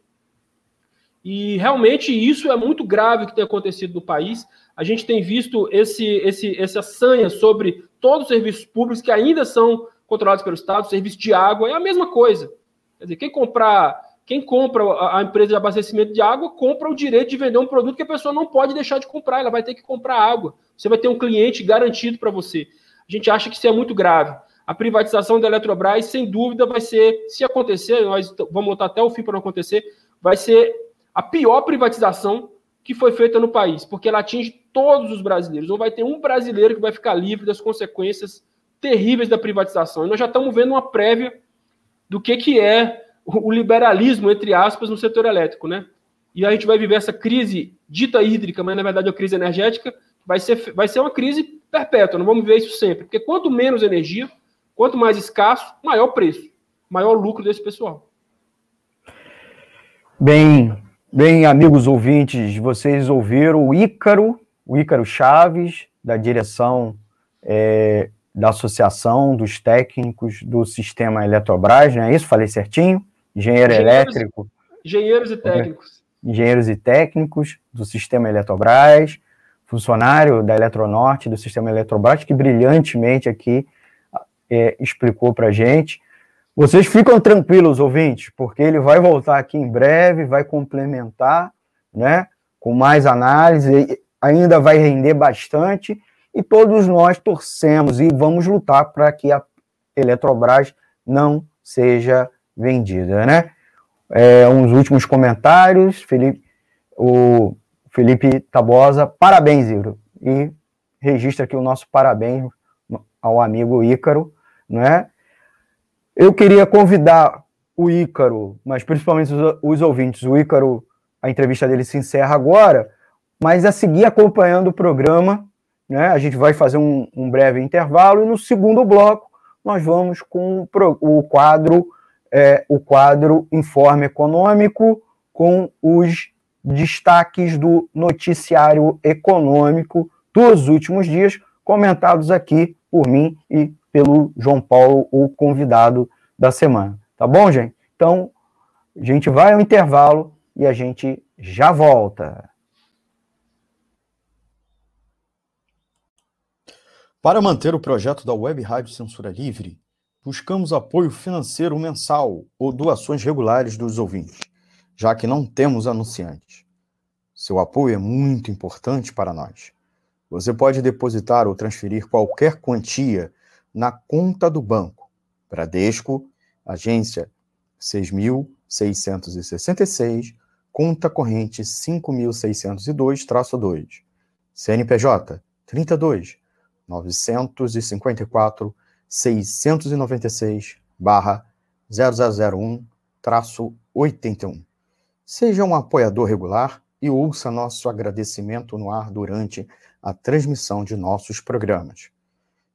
E realmente isso é muito grave que tem acontecido no país. A gente tem visto esse, esse, essa sanha sobre todos os serviços públicos que ainda são controlados pelo Estado, serviço de água, é a mesma coisa. Quer dizer, quem comprar, quem compra a, empresa de abastecimento de água, compra o direito de vender um produto que a pessoa não pode deixar de comprar, ela vai ter que comprar água. Você vai ter um cliente garantido para você. A gente acha que isso é muito grave. A privatização da Eletrobras, sem dúvida, vai ser, se acontecer, nós vamos lutar até o fim para não acontecer, vai ser a pior privatização que foi feita no país, porque ela atinge todos os brasileiros. Não vai ter um brasileiro que vai ficar livre das consequências terríveis da privatização. E nós já estamos vendo uma prévia do que, que é o liberalismo, entre aspas, no setor elétrico, né? E a gente vai viver essa crise dita hídrica, mas na verdade é uma crise energética, vai ser, vai ser uma crise perpétua, não vamos ver isso sempre. Porque quanto menos energia, quanto mais escasso, maior preço, maior lucro desse pessoal. Bem, Bem, amigos ouvintes, vocês ouviram o Ícaro, o Ícaro Chaves, da direção é, da Associação dos Técnicos do Sistema Eletrobras, não é isso? Falei certinho? Engenheiro engenheiros, elétrico. Engenheiros e técnicos. Engenheiros e técnicos do Sistema Eletrobras, funcionário da Eletronorte, do Sistema Eletrobras, que brilhantemente aqui é, explicou para a gente vocês ficam tranquilos, ouvintes, porque ele vai voltar aqui em breve, vai complementar, né, com mais análise, ainda vai render bastante, e todos nós torcemos e vamos lutar para que a Eletrobras não seja vendida, né? É, uns últimos comentários, Felipe, o Felipe Tabosa, parabéns, Ícaro, e registra aqui o nosso parabéns ao amigo Ícaro, né? Eu queria convidar o Ícaro, mas principalmente os, os ouvintes, o Ícaro, a entrevista dele se encerra agora, mas a seguir acompanhando o programa, né? A gente vai fazer um, um breve intervalo e no segundo bloco nós vamos com o quadro é, o quadro Informe Econômico com os destaques do noticiário econômico dos últimos dias, comentados aqui por mim e pelo João Paulo, o convidado da semana. Tá bom, gente? Então, a gente vai ao intervalo e a gente já volta. Para manter o projeto da Web Rádio Censura Livre, buscamos apoio financeiro mensal ou doações regulares dos ouvintes, já que não temos anunciantes. Seu apoio é muito importante para nós. Você pode depositar ou transferir qualquer quantia na conta do banco. Bradesco, agência 6.666, conta corrente 5.602-2, CNPJ 32 954 696 barra 0001 traço 81. Seja um apoiador regular e ouça nosso agradecimento no ar durante a transmissão de nossos programas.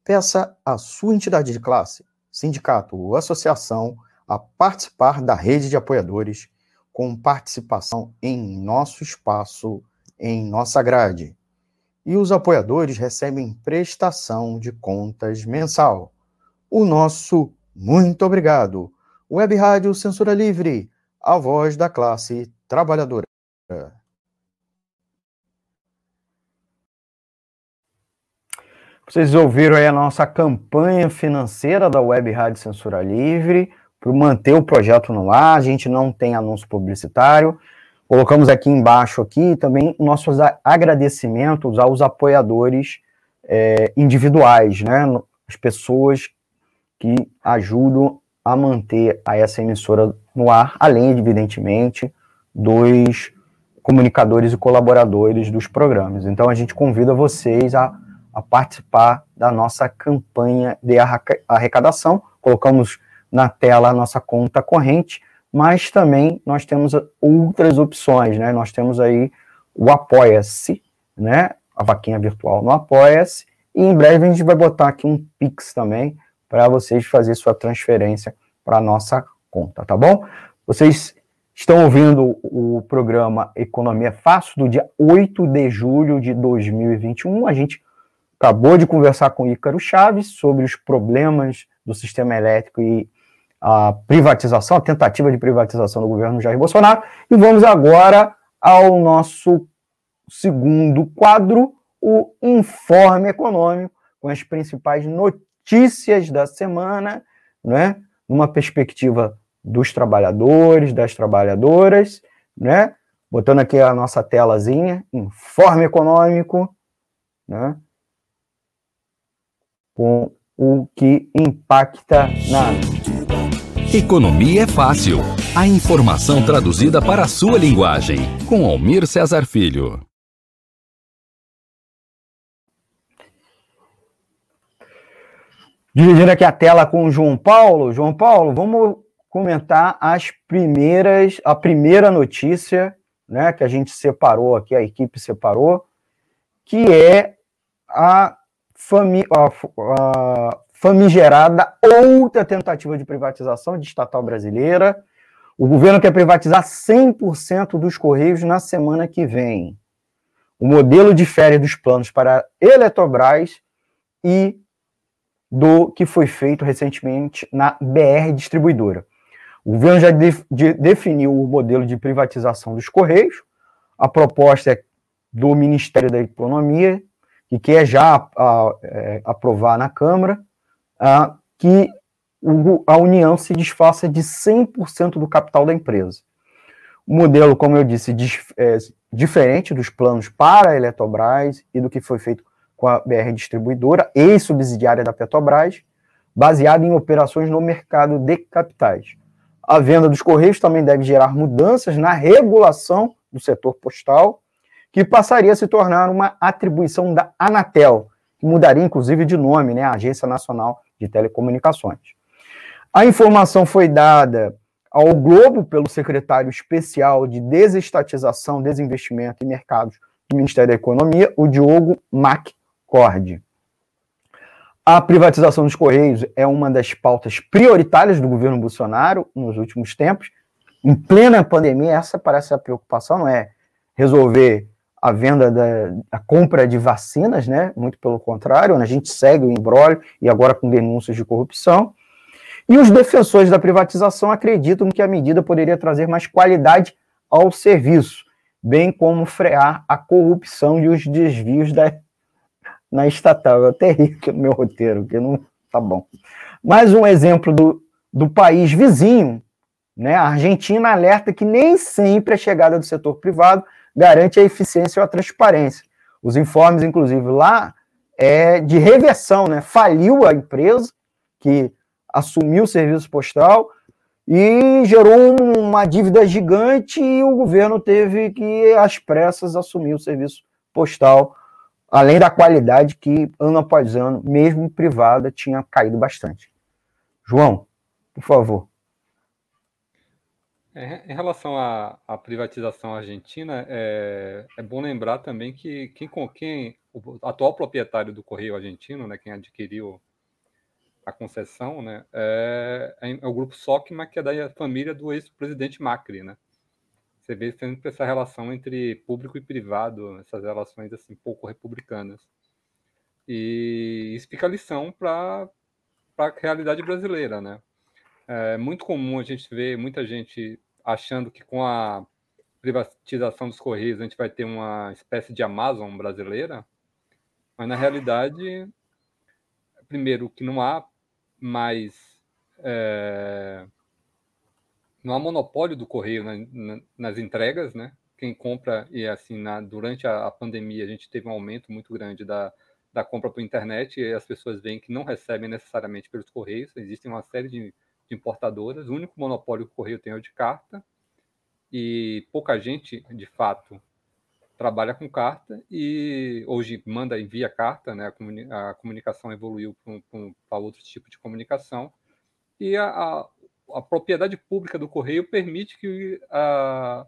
Peça a sua entidade de classe, sindicato ou associação a participar da rede de apoiadores com participação em nosso espaço, em nossa grade. E os apoiadores recebem prestação de contas mensal. O nosso muito obrigado. Web Rádio Censura Livre, a voz da classe trabalhadora. Vocês ouviram aí a nossa campanha financeira da Web Rádio Censura Livre para manter o projeto no ar. A gente não tem anúncio publicitário. Colocamos aqui embaixo aqui também nossos agradecimentos aos apoiadores é, individuais, né? As pessoas que ajudam a manter a essa emissora no ar, além, evidentemente, dos comunicadores e colaboradores dos programas. Então a gente convida vocês a a participar da nossa campanha de arrecadação. Colocamos na tela a nossa conta corrente, mas também nós temos outras opções, né? Nós temos aí o Apoia-se, né? A vaquinha virtual no Apoia-se, e em breve a gente vai botar aqui um Pix também para vocês fazer sua transferência para a nossa conta, tá bom? Vocês estão ouvindo o programa Economia Fácil do dia 8 de julho de 2021. A gente acabou de conversar com Ícaro Chaves sobre os problemas do sistema elétrico e a privatização, a tentativa de privatização do governo Jair Bolsonaro. E vamos agora ao nosso segundo quadro, o Informe Econômico, com as principais notícias da semana, né? numa perspectiva dos trabalhadores, das trabalhadoras, né? Botando aqui a nossa telazinha, Informe Econômico, né? Com o que impacta na. Economia é fácil. A informação traduzida para a sua linguagem. Com Almir Cesar Filho. Dividindo aqui a tela com o João Paulo. João Paulo, vamos comentar as primeiras, a primeira notícia, né, que a gente separou aqui, a equipe separou, que é a fami a famigerada outra tentativa de privatização de estatal brasileira. O governo quer privatizar 100% dos Correios na semana que vem. O modelo difere dos planos para a Eletrobras e do que foi feito recentemente na BR Distribuidora. O governo já de, de, definiu o modelo de privatização dos Correios. A proposta é do Ministério da Economia que quer já a, é, aprovar na Câmara, a, que o, a União se desfaça de 100% do capital da empresa. O modelo, como eu disse, é, diferente dos planos para a Eletrobras e do que foi feito com a BR Distribuidora e subsidiária da Petrobras, baseado em operações no mercado de capitais. A venda dos Correios também deve gerar mudanças na regulação do setor postal que passaria a se tornar uma atribuição da Anatel, que mudaria inclusive de nome, né, a Agência Nacional de Telecomunicações. A informação foi dada ao Globo pelo secretário especial de Desestatização, Desinvestimento e Mercados do Ministério da Economia, o Diogo McCord. A privatização dos Correios é uma das pautas prioritárias do governo Bolsonaro nos últimos tempos. Em plena pandemia, essa parece a preocupação, não é resolver a venda da a compra de vacinas, né? Muito pelo contrário, né? a gente segue o embrólio e agora com denúncias de corrupção. E os defensores da privatização acreditam que a medida poderia trazer mais qualidade ao serviço, bem como frear a corrupção e os desvios da, na estatal. Eu até ri aqui no meu roteiro, que não tá bom. Mais um exemplo do, do país vizinho, né? A Argentina alerta que nem sempre a chegada do setor privado garante a eficiência ou a transparência. Os informes, inclusive, lá é de reversão, né? Faliu a empresa que assumiu o serviço postal e gerou uma dívida gigante e o governo teve que, às pressas, assumir o serviço postal, além da qualidade que, ano após ano, mesmo privada, tinha caído bastante. João, por favor. É, em relação à, à, privatização argentina, é, é, bom lembrar também que quem, quem o atual proprietário do Correio Argentino, né, quem adquiriu a concessão, né, é, é o grupo Socma, que é da família do ex-presidente Macri, né? Você vê sempre essa relação entre público e privado, essas relações assim pouco republicanas. E isso fica lição para a realidade brasileira, né? É muito comum a gente ver muita gente achando que com a privatização dos Correios a gente vai ter uma espécie de Amazon brasileira, mas na realidade, primeiro, que não há mais. É, não há monopólio do correio na, na, nas entregas, né? Quem compra, e assim, na, durante a, a, pandemia, a gente teve um aumento muito grande da, da compra por internet, e as pessoas veem que não recebem necessariamente pelos correios, existem uma série de importadoras. O único monopólio que o correio tem é o de carta, e pouca gente, de fato, trabalha com carta e hoje manda envia carta, né? A, comuni a comunicação evoluiu para outro tipo de comunicação e a, a, a, propriedade pública do correio permite que, a,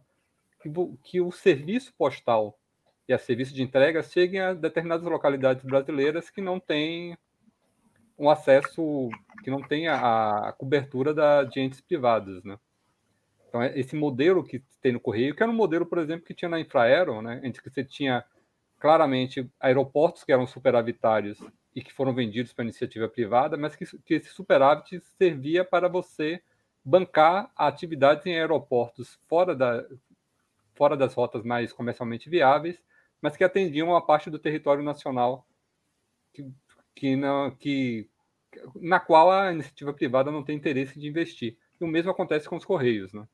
que, que o serviço postal e a serviço de entrega cheguem a determinadas localidades brasileiras que não têm um acesso, que não tem a, cobertura da, de entes privados, né? Então, é esse modelo que tem no Correio, que era um modelo, por exemplo, que tinha na Infraero, né, entre que você tinha claramente aeroportos que eram superavitários e que foram vendidos para iniciativa privada, mas que, que esse superávit servia para você bancar atividades em aeroportos fora, da, fora das rotas mais comercialmente viáveis, mas que atendiam a parte do território nacional que, que, não, que na qual a iniciativa privada não tem interesse de investir. E o mesmo acontece com os Correios, né?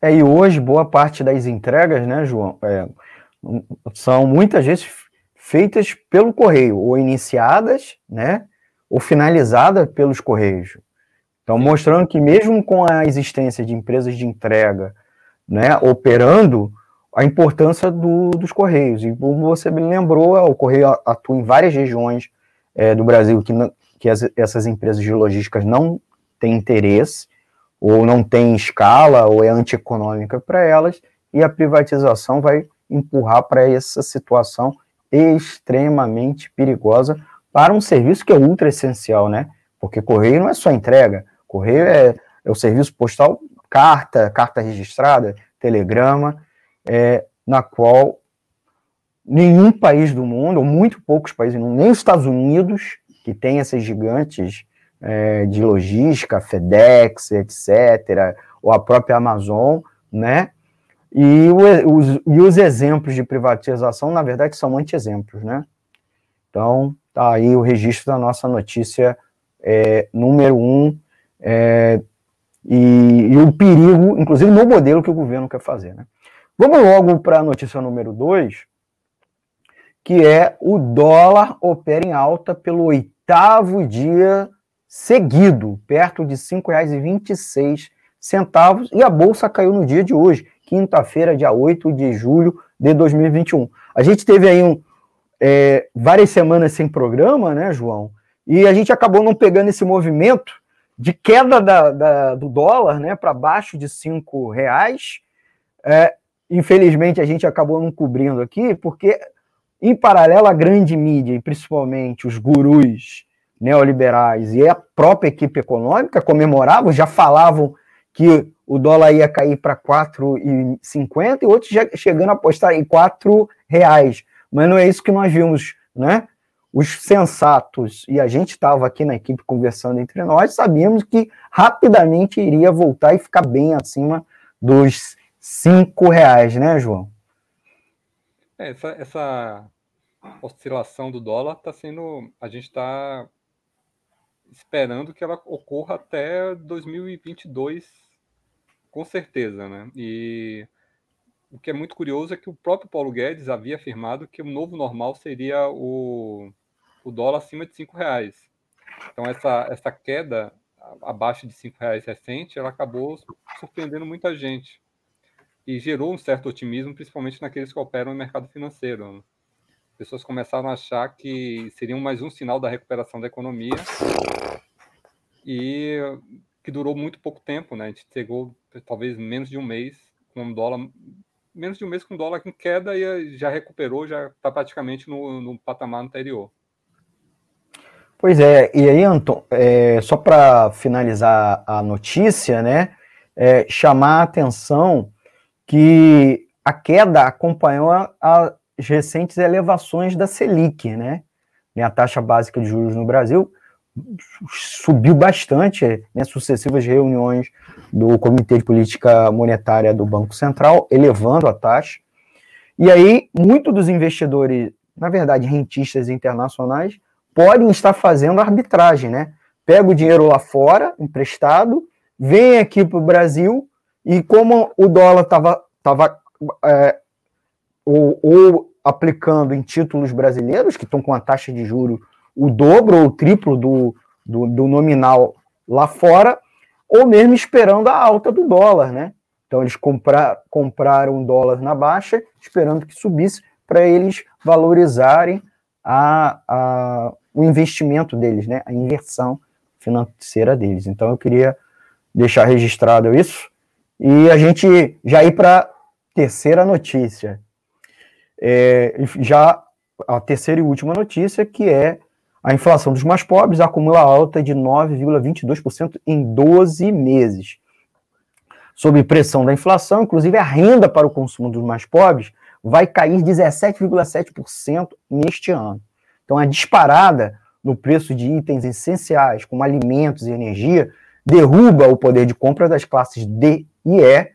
É, e hoje, boa parte das entregas, né, João, é, são muitas vezes feitas pelo correio, ou iniciadas, né, ou finalizadas pelos correios. Então, mostrando que mesmo com a existência de empresas de entrega, né, operando, a importância do, dos correios. E como você me lembrou, o correio atua em várias regiões é, do Brasil que, não, que as, essas empresas de logísticas não têm interesse, ou não tem escala, ou é antieconômica para elas, e a privatização vai empurrar para essa situação extremamente perigosa para um serviço que é ultra essencial, né? Porque correio não é só entrega, correio é, é o serviço postal, carta, carta registrada, telegrama, é, na qual nenhum país do mundo, ou muito poucos países, nem os Estados Unidos, que tem essas gigantes é, de logística, FedEx, etc., ou a própria Amazon, né? E, os, e os exemplos de privatização, na verdade, são anti-exemplos, né? Então, tá aí o registro da nossa notícia é, número um, é, e, e, o perigo, inclusive no modelo que o governo quer fazer, né? Vamos logo para a notícia número dois, que é o dólar opera em alta pelo oitavo dia seguido, perto de R$ 5,26, e a bolsa caiu no dia de hoje, quinta-feira, dia 8 de julho de 2021. A gente teve aí um, é, várias semanas sem programa, né, João? E a gente acabou não pegando esse movimento de queda da, da, do dólar né, para baixo de cinco reais. É, infelizmente, a gente acabou não cobrindo aqui, porque, em paralelo, a grande mídia, e principalmente os gurus neoliberais e a própria equipe econômica comemoravam, já falavam que o dólar ia cair para 4,50 e outros já chegando a apostar em 4 reais. Mas não é isso que nós vimos, né? Os sensatos, e a gente estava aqui na equipe conversando entre nós, sabíamos que rapidamente iria voltar e ficar bem acima dos 5 reais, né, João? É, essa, essa oscilação do dólar está sendo. A gente está esperando que ela ocorra até 2022, com certeza, né? E o que é muito curioso é que o próprio Paulo Guedes havia afirmado que o novo normal seria o, o dólar acima de cinco reais. Então essa, essa queda abaixo de cinco reais recente, ela acabou surpreendendo muita gente e gerou um certo otimismo, principalmente naqueles que operam no mercado financeiro. Né? pessoas começaram a achar que seria mais um sinal da recuperação da economia e que durou muito pouco tempo, né? A gente chegou talvez menos de um mês com um dólar menos de um mês com dólar em queda e já recuperou, já está praticamente no, no, patamar anterior. Pois é, e aí, Anton, é, só para finalizar a notícia, né, é, chamar a atenção que a queda acompanhou as recentes elevações da Selic, né, a taxa básica de juros no Brasil subiu bastante, né, sucessivas reuniões do Comitê de Política Monetária do Banco Central, elevando a taxa. E aí, muitos dos investidores, na verdade, rentistas internacionais, podem estar fazendo arbitragem, né? Pega o dinheiro lá fora, emprestado, vem aqui para o Brasil, e como o dólar estava tava, é, ou, ou aplicando em títulos brasileiros, que estão com a taxa de juro o dobro ou o triplo do, do, do nominal lá fora, ou mesmo esperando a alta do dólar, né? Então eles comprar, compraram dólar na baixa, esperando que subisse, para eles valorizarem a, a, o investimento deles, né? A inversão financeira deles. Então eu queria deixar registrado isso e a gente já ir para terceira notícia. É, já a terceira e última notícia, que é a inflação dos mais pobres acumula alta de 9,22% em 12 meses. Sob pressão da inflação, inclusive a renda para o consumo dos mais pobres vai cair 17,7% neste ano. Então, a disparada no preço de itens essenciais, como alimentos e energia, derruba o poder de compra das classes D e E,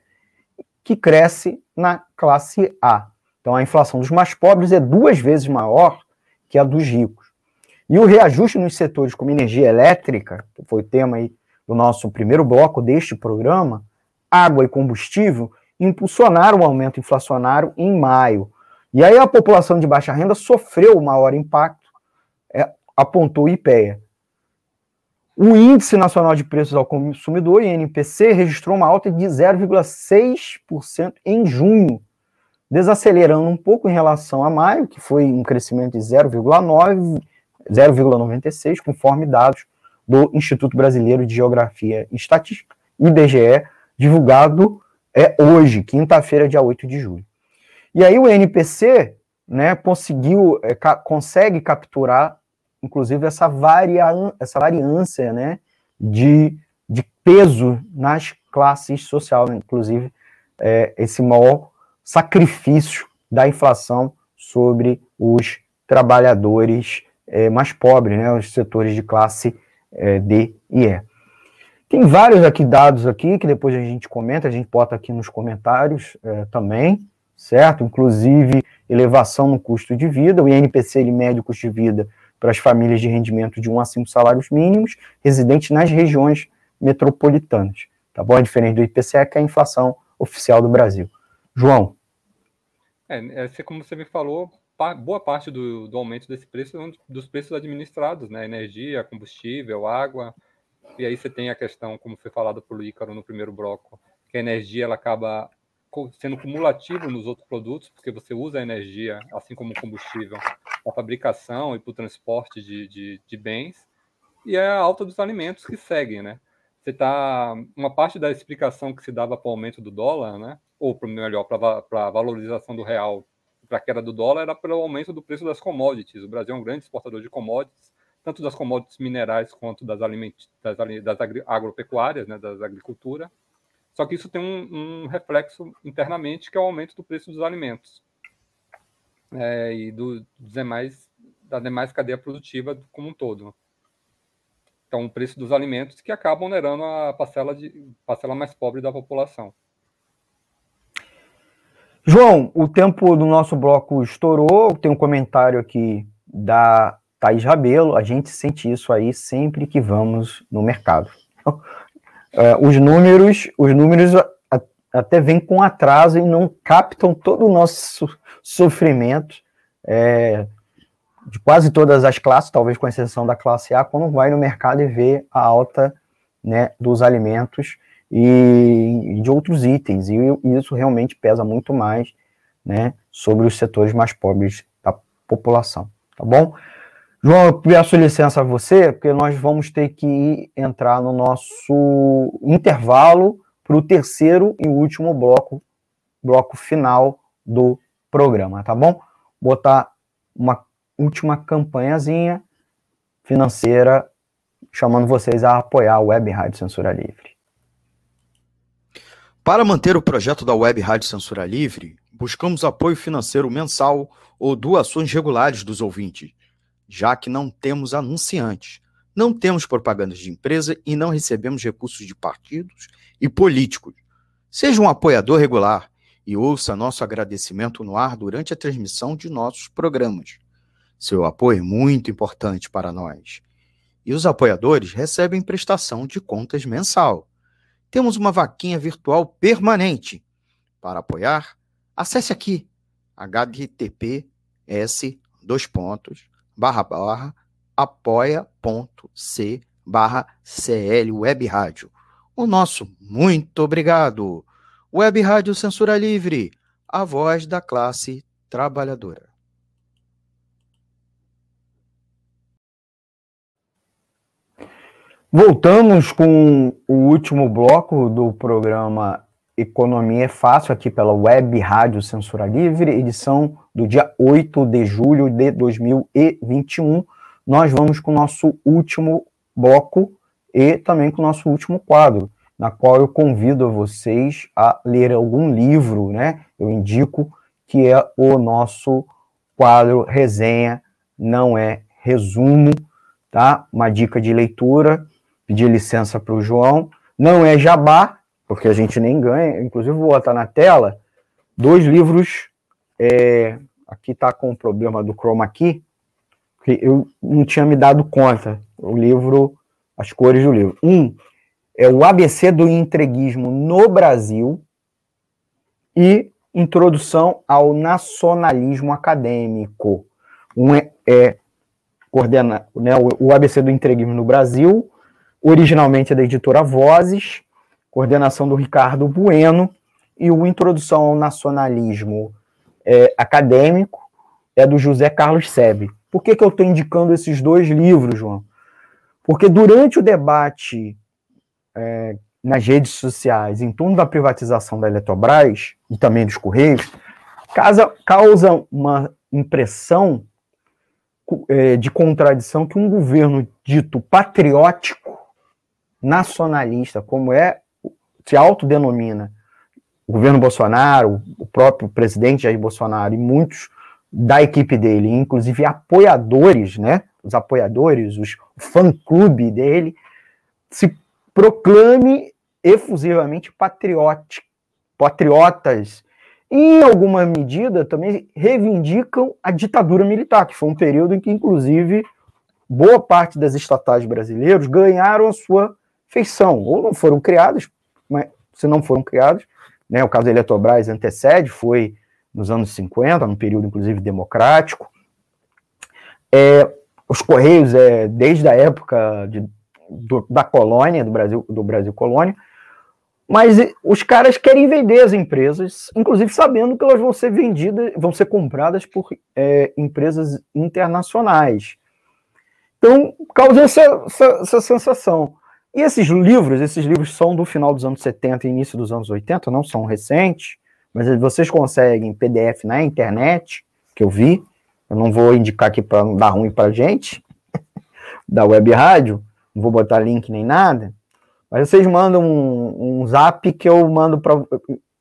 que cresce na classe A. Então, a inflação dos mais pobres é duas vezes maior que a dos ricos. E o reajuste nos setores como energia elétrica, que foi o tema aí do nosso primeiro bloco deste programa, água e combustível, impulsionaram o aumento inflacionário em maio. E aí a população de baixa renda sofreu o maior impacto, é, apontou o IPEA. O Índice Nacional de Preços ao Consumidor, INPC, registrou uma alta de 0,6% em junho, desacelerando um pouco em relação a maio, que foi um crescimento de 0,9%, 0,96, conforme dados do Instituto Brasileiro de Geografia e Estatística, IBGE, divulgado é hoje, quinta-feira, dia 8 de julho. E aí o NPC né, conseguiu, é, ca consegue capturar, inclusive, essa, varia essa variância né, de, de peso nas classes sociais, inclusive é, esse maior sacrifício da inflação sobre os trabalhadores é, mais pobres, né, os setores de classe é, D e E. Tem vários aqui dados aqui que depois a gente comenta, a gente bota aqui nos comentários é, também, certo? Inclusive elevação no custo de vida, o INPC ele mede o custo de vida para as famílias de rendimento de 1 a 5 salários mínimos, residentes nas regiões metropolitanas, tá bom? É diferente do IPCE, que é a inflação oficial do Brasil. João. É, é como você me falou, boa parte do, do aumento desse preço é dos preços administrados, né? Energia, combustível, água. E aí você tem a questão, como foi falado por Ícaro no primeiro bloco, que a energia ela acaba sendo cumulativa nos outros produtos, porque você usa a energia, assim como combustível, para fabricação e para o transporte de, de, de, bens, e é a alta dos alimentos que seguem, né? Você tá uma parte da explicação que se dava para o aumento do dólar, né? Ou melhor, para a valorização do real para a queda do dólar era pelo aumento do preço das commodities. O Brasil é um grande exportador de commodities, tanto das commodities minerais quanto das, aliment das, das agropecuárias, né, das agricultura. Só que isso tem um, um, reflexo internamente, que é o aumento do preço dos alimentos é, e do, dos demais, da demais cadeia produtiva como um todo. Então, o preço dos alimentos que acabam onerando a parcela, de, parcela mais pobre da população. João, o tempo do nosso bloco estourou. Tem um comentário aqui da Thaís Rabelo. A gente sente isso aí sempre que vamos no mercado. É, os números, os números até vêm com atraso e não captam todo o nosso sofrimento é, de quase todas as classes, talvez com exceção da classe A, quando vai no mercado e vê a alta né, dos alimentos e, de outros itens, e isso realmente pesa muito mais né, sobre os setores mais pobres da população, tá bom? João, eu peço licença a você, porque nós vamos ter que entrar no nosso intervalo para o terceiro e último bloco bloco final do programa, tá bom? Botar uma última campanhazinha financeira chamando vocês a apoiar a Web Rádio Censura Livre. Para manter o projeto da Web Rádio Censura Livre, buscamos apoio financeiro mensal ou doações regulares dos ouvintes, já que não temos anunciantes, não temos propagandas de empresa e não recebemos recursos de partidos e políticos. Seja um apoiador regular e ouça nosso agradecimento no ar durante a transmissão de nossos programas. Seu apoio é muito importante para nós. E os apoiadores recebem prestação de contas mensal. Temos uma vaquinha virtual permanente. Para apoiar, acesse aqui https dois pontos barra barra apoia.c barra CL Web Rádio. O nosso muito obrigado. Web Rádio Censura Livre, a voz da classe trabalhadora. Voltamos com o último bloco do programa Economia é Fácil, aqui pela Web Rádio Censura Livre, edição do dia 8 de julho de 2021. Nós vamos com o nosso último bloco e também com o nosso último quadro, na qual eu convido vocês a ler algum livro, né? Eu indico que é o nosso quadro Resenha, não é resumo, tá? Uma dica de leitura pedir licença para o João. Não é jabá, porque a gente nem ganha. Inclusive, vou botar na tela dois livros. É, aqui está com o problema do chroma key, que eu não tinha me dado conta. O livro, as cores do livro. Um é o ABC do entreguismo no Brasil e Introdução ao Nacionalismo Acadêmico. Um é, é coordena, né, o ABC do entreguismo no Brasil, originalmente é da editora Vozes, coordenação do Ricardo Bueno, e o Introdução ao Nacionalismo é, Acadêmico é do José Carlos Sebe. Por que, que eu estou indicando esses dois livros, João? Porque durante o debate é, nas redes sociais em torno da privatização da Eletrobras e também dos Correios, causa, causa uma impressão é, de contradição que um governo dito patriótico nacionalista, como é, se autodenomina o governo Bolsonaro, o próprio presidente Jair Bolsonaro e muitos da equipe dele, inclusive apoiadores, né, os apoiadores, os, fã-clube dele, se proclame efusivamente patriótico, patriotas. Em alguma medida, também reivindicam a ditadura militar, que foi um período em que, inclusive, boa parte das estatais brasileiras ganharam a sua feição, ou não foram criados, mas se não foram criados, né, o caso da Eletrobras antecede, foi nos anos 50, no período inclusive democrático. É, os Correios, é, desde a época de, do, da colônia, do Brasil, do Brasil colônia, mas os caras querem vender as empresas, inclusive sabendo que elas vão ser vendidas, vão ser compradas por é, empresas internacionais. Então, causa essa, essa, essa sensação. E esses livros, esses livros são do final dos anos 70 e início dos anos 80, não são recentes, mas vocês conseguem PDF na internet, que eu vi, eu não vou indicar aqui para não dar ruim para gente, da web rádio, não vou botar link nem nada, mas vocês mandam um, um zap que eu mando para.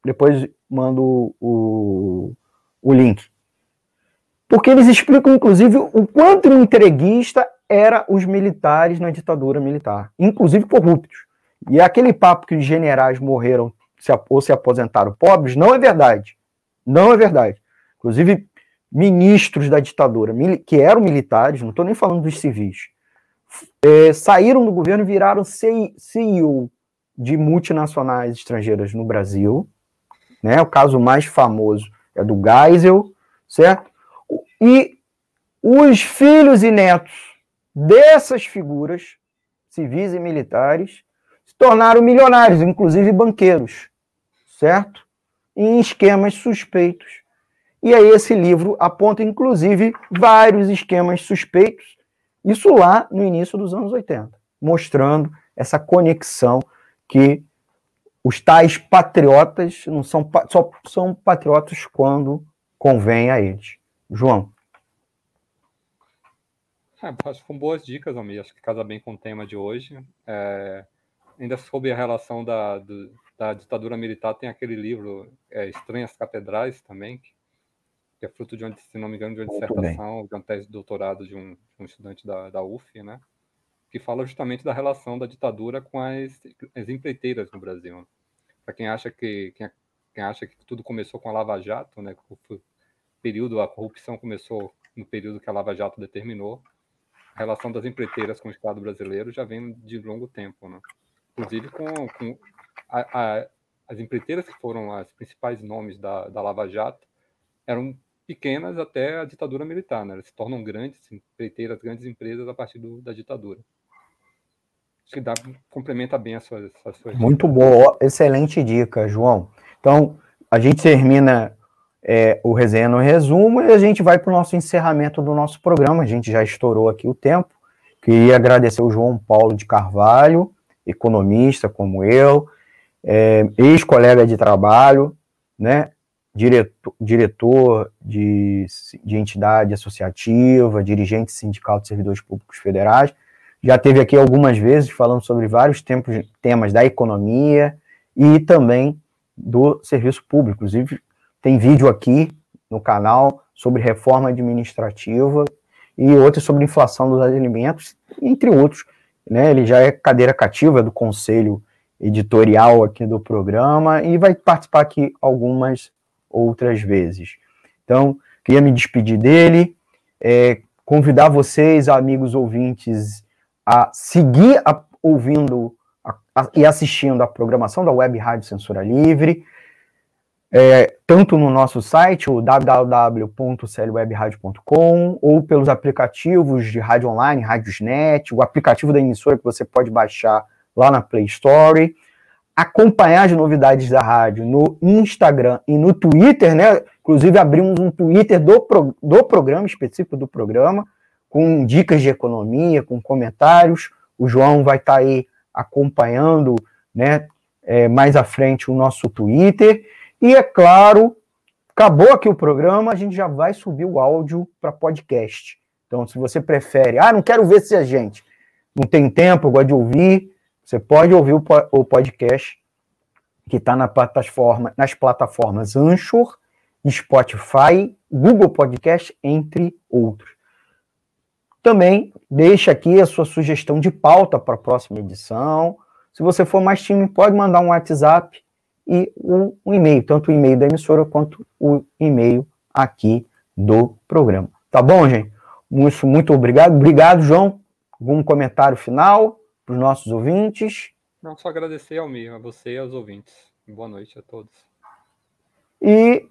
Depois mando o, o link. Porque eles explicam, inclusive, o quanto o entreguista era os militares na ditadura militar, inclusive corruptos. E aquele papo que os generais morreram se, ou se aposentaram pobres não é verdade. Não é verdade. Inclusive, ministros da ditadura, que eram militares, não estou nem falando dos civis, é, saíram do governo e viraram CEO de multinacionais estrangeiras no Brasil. Né? O caso mais famoso é do Geisel, certo? E os filhos e netos dessas figuras, civis e militares, se tornaram milionários, inclusive banqueiros, certo? Em esquemas suspeitos. E aí esse livro aponta, inclusive, vários esquemas suspeitos, isso lá no início dos anos 80, mostrando essa conexão que os tais patriotas não são só são patriotas quando convém a eles. João. É, acho que foram boas dicas, Almir. Acho que casa bem com o tema de hoje. É, ainda sobre a relação da, do, da ditadura militar, tem aquele livro é, Estranhas Catedrais também, que, que, é fruto de onde, se não me engano, de uma dissertação, de uma tese de doutorado de um, de um estudante da, da UF, né? Que fala justamente da relação da ditadura com as, as empreiteiras no Brasil. Para quem acha que quem, quem, acha que tudo começou com a Lava Jato, né? O período a corrupção começou no período que a Lava Jato determinou. A relação das empreiteiras com o Estado brasileiro já vem de longo tempo, né? Inclusive com, com a, a, as empreiteiras que foram os principais nomes da, da Lava Jato eram pequenas até a ditadura militar, né? Elas se tornam grandes empreiteiras, grandes empresas a partir do, da ditadura. Acho que dá, complementa bem as suas, as suas Muito boa, excelente dica, João. Então, a gente termina é, o resenha no resumo e a gente vai para o nosso encerramento do nosso programa. A gente já estourou aqui o tempo. Queria agradecer o João Paulo de Carvalho, economista como eu, é, ex-colega de trabalho, né? Diretor, diretor de, de entidade associativa, dirigente sindical de servidores públicos federais já teve aqui algumas vezes falando sobre vários tempos, temas da economia e também do serviço público. Inclusive, tem vídeo aqui no canal sobre reforma administrativa e outros sobre inflação dos alimentos, entre outros. Né? Ele já é cadeira cativa do conselho editorial aqui do programa e vai participar aqui algumas outras vezes. Então, queria me despedir dele, é, convidar vocês, amigos ouvintes, a seguir a, ouvindo a, a, e assistindo a programação da Web Rádio Censura Livre, é, tanto no nosso site, o www.clwebradio.com, ou pelos aplicativos de rádio online, Rádiosnet, o aplicativo da emissora que você pode baixar lá na Play Store, acompanhar as novidades da rádio no Instagram e no Twitter, né? Inclusive abrimos um Twitter do, pro, do programa, específico do programa, com dicas de economia, com comentários. O João vai estar tá aí acompanhando, né, é, mais à frente o nosso Twitter. E é claro, acabou aqui o programa, a gente já vai subir o áudio para podcast. Então, se você prefere, ah, não quero ver se a gente não tem tempo, eu gosto de ouvir, você pode ouvir o podcast que está na plataforma, nas plataformas Anchor, Spotify, Google Podcast, entre outros. Também deixe aqui a sua sugestão de pauta para a próxima edição. Se você for mais time, pode mandar um WhatsApp e um, um e-mail, tanto o e-mail da emissora quanto o e-mail aqui do programa. Tá bom, gente? Muito, muito obrigado. Obrigado, João. Algum comentário final para os nossos ouvintes? Não, só agradecer ao Mir, a você e aos ouvintes. Boa noite a todos. E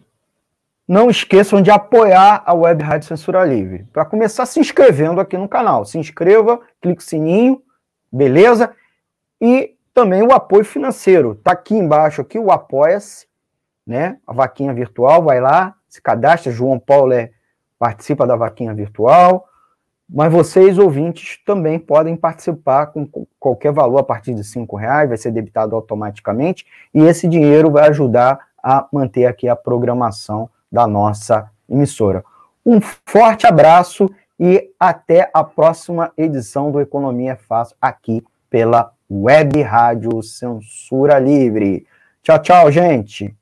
não esqueçam de apoiar a Web Rádio Censura Livre. Para começar se inscrevendo aqui no canal. Se inscreva, clique o sininho, beleza? E também o apoio financeiro. Está aqui embaixo aqui o Apoia-se, né? A vaquinha virtual, vai lá, se cadastra. João Paulo é, participa da vaquinha virtual. Mas vocês, ouvintes, também podem participar com qualquer valor a partir de cinco reais, vai ser debitado automaticamente, e esse dinheiro vai ajudar a manter aqui a programação da nossa emissora. Um forte abraço e até a próxima edição do Economia Fácil aqui pela Web Rádio Censura Livre. Tchau, tchau, gente.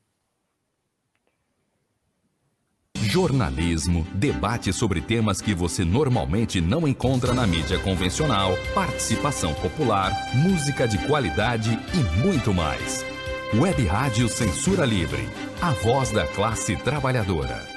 Jornalismo, debate sobre temas que você normalmente não encontra na mídia convencional, participação popular, música de qualidade e muito mais. Web Rádio Censura Livre, a voz da classe trabalhadora.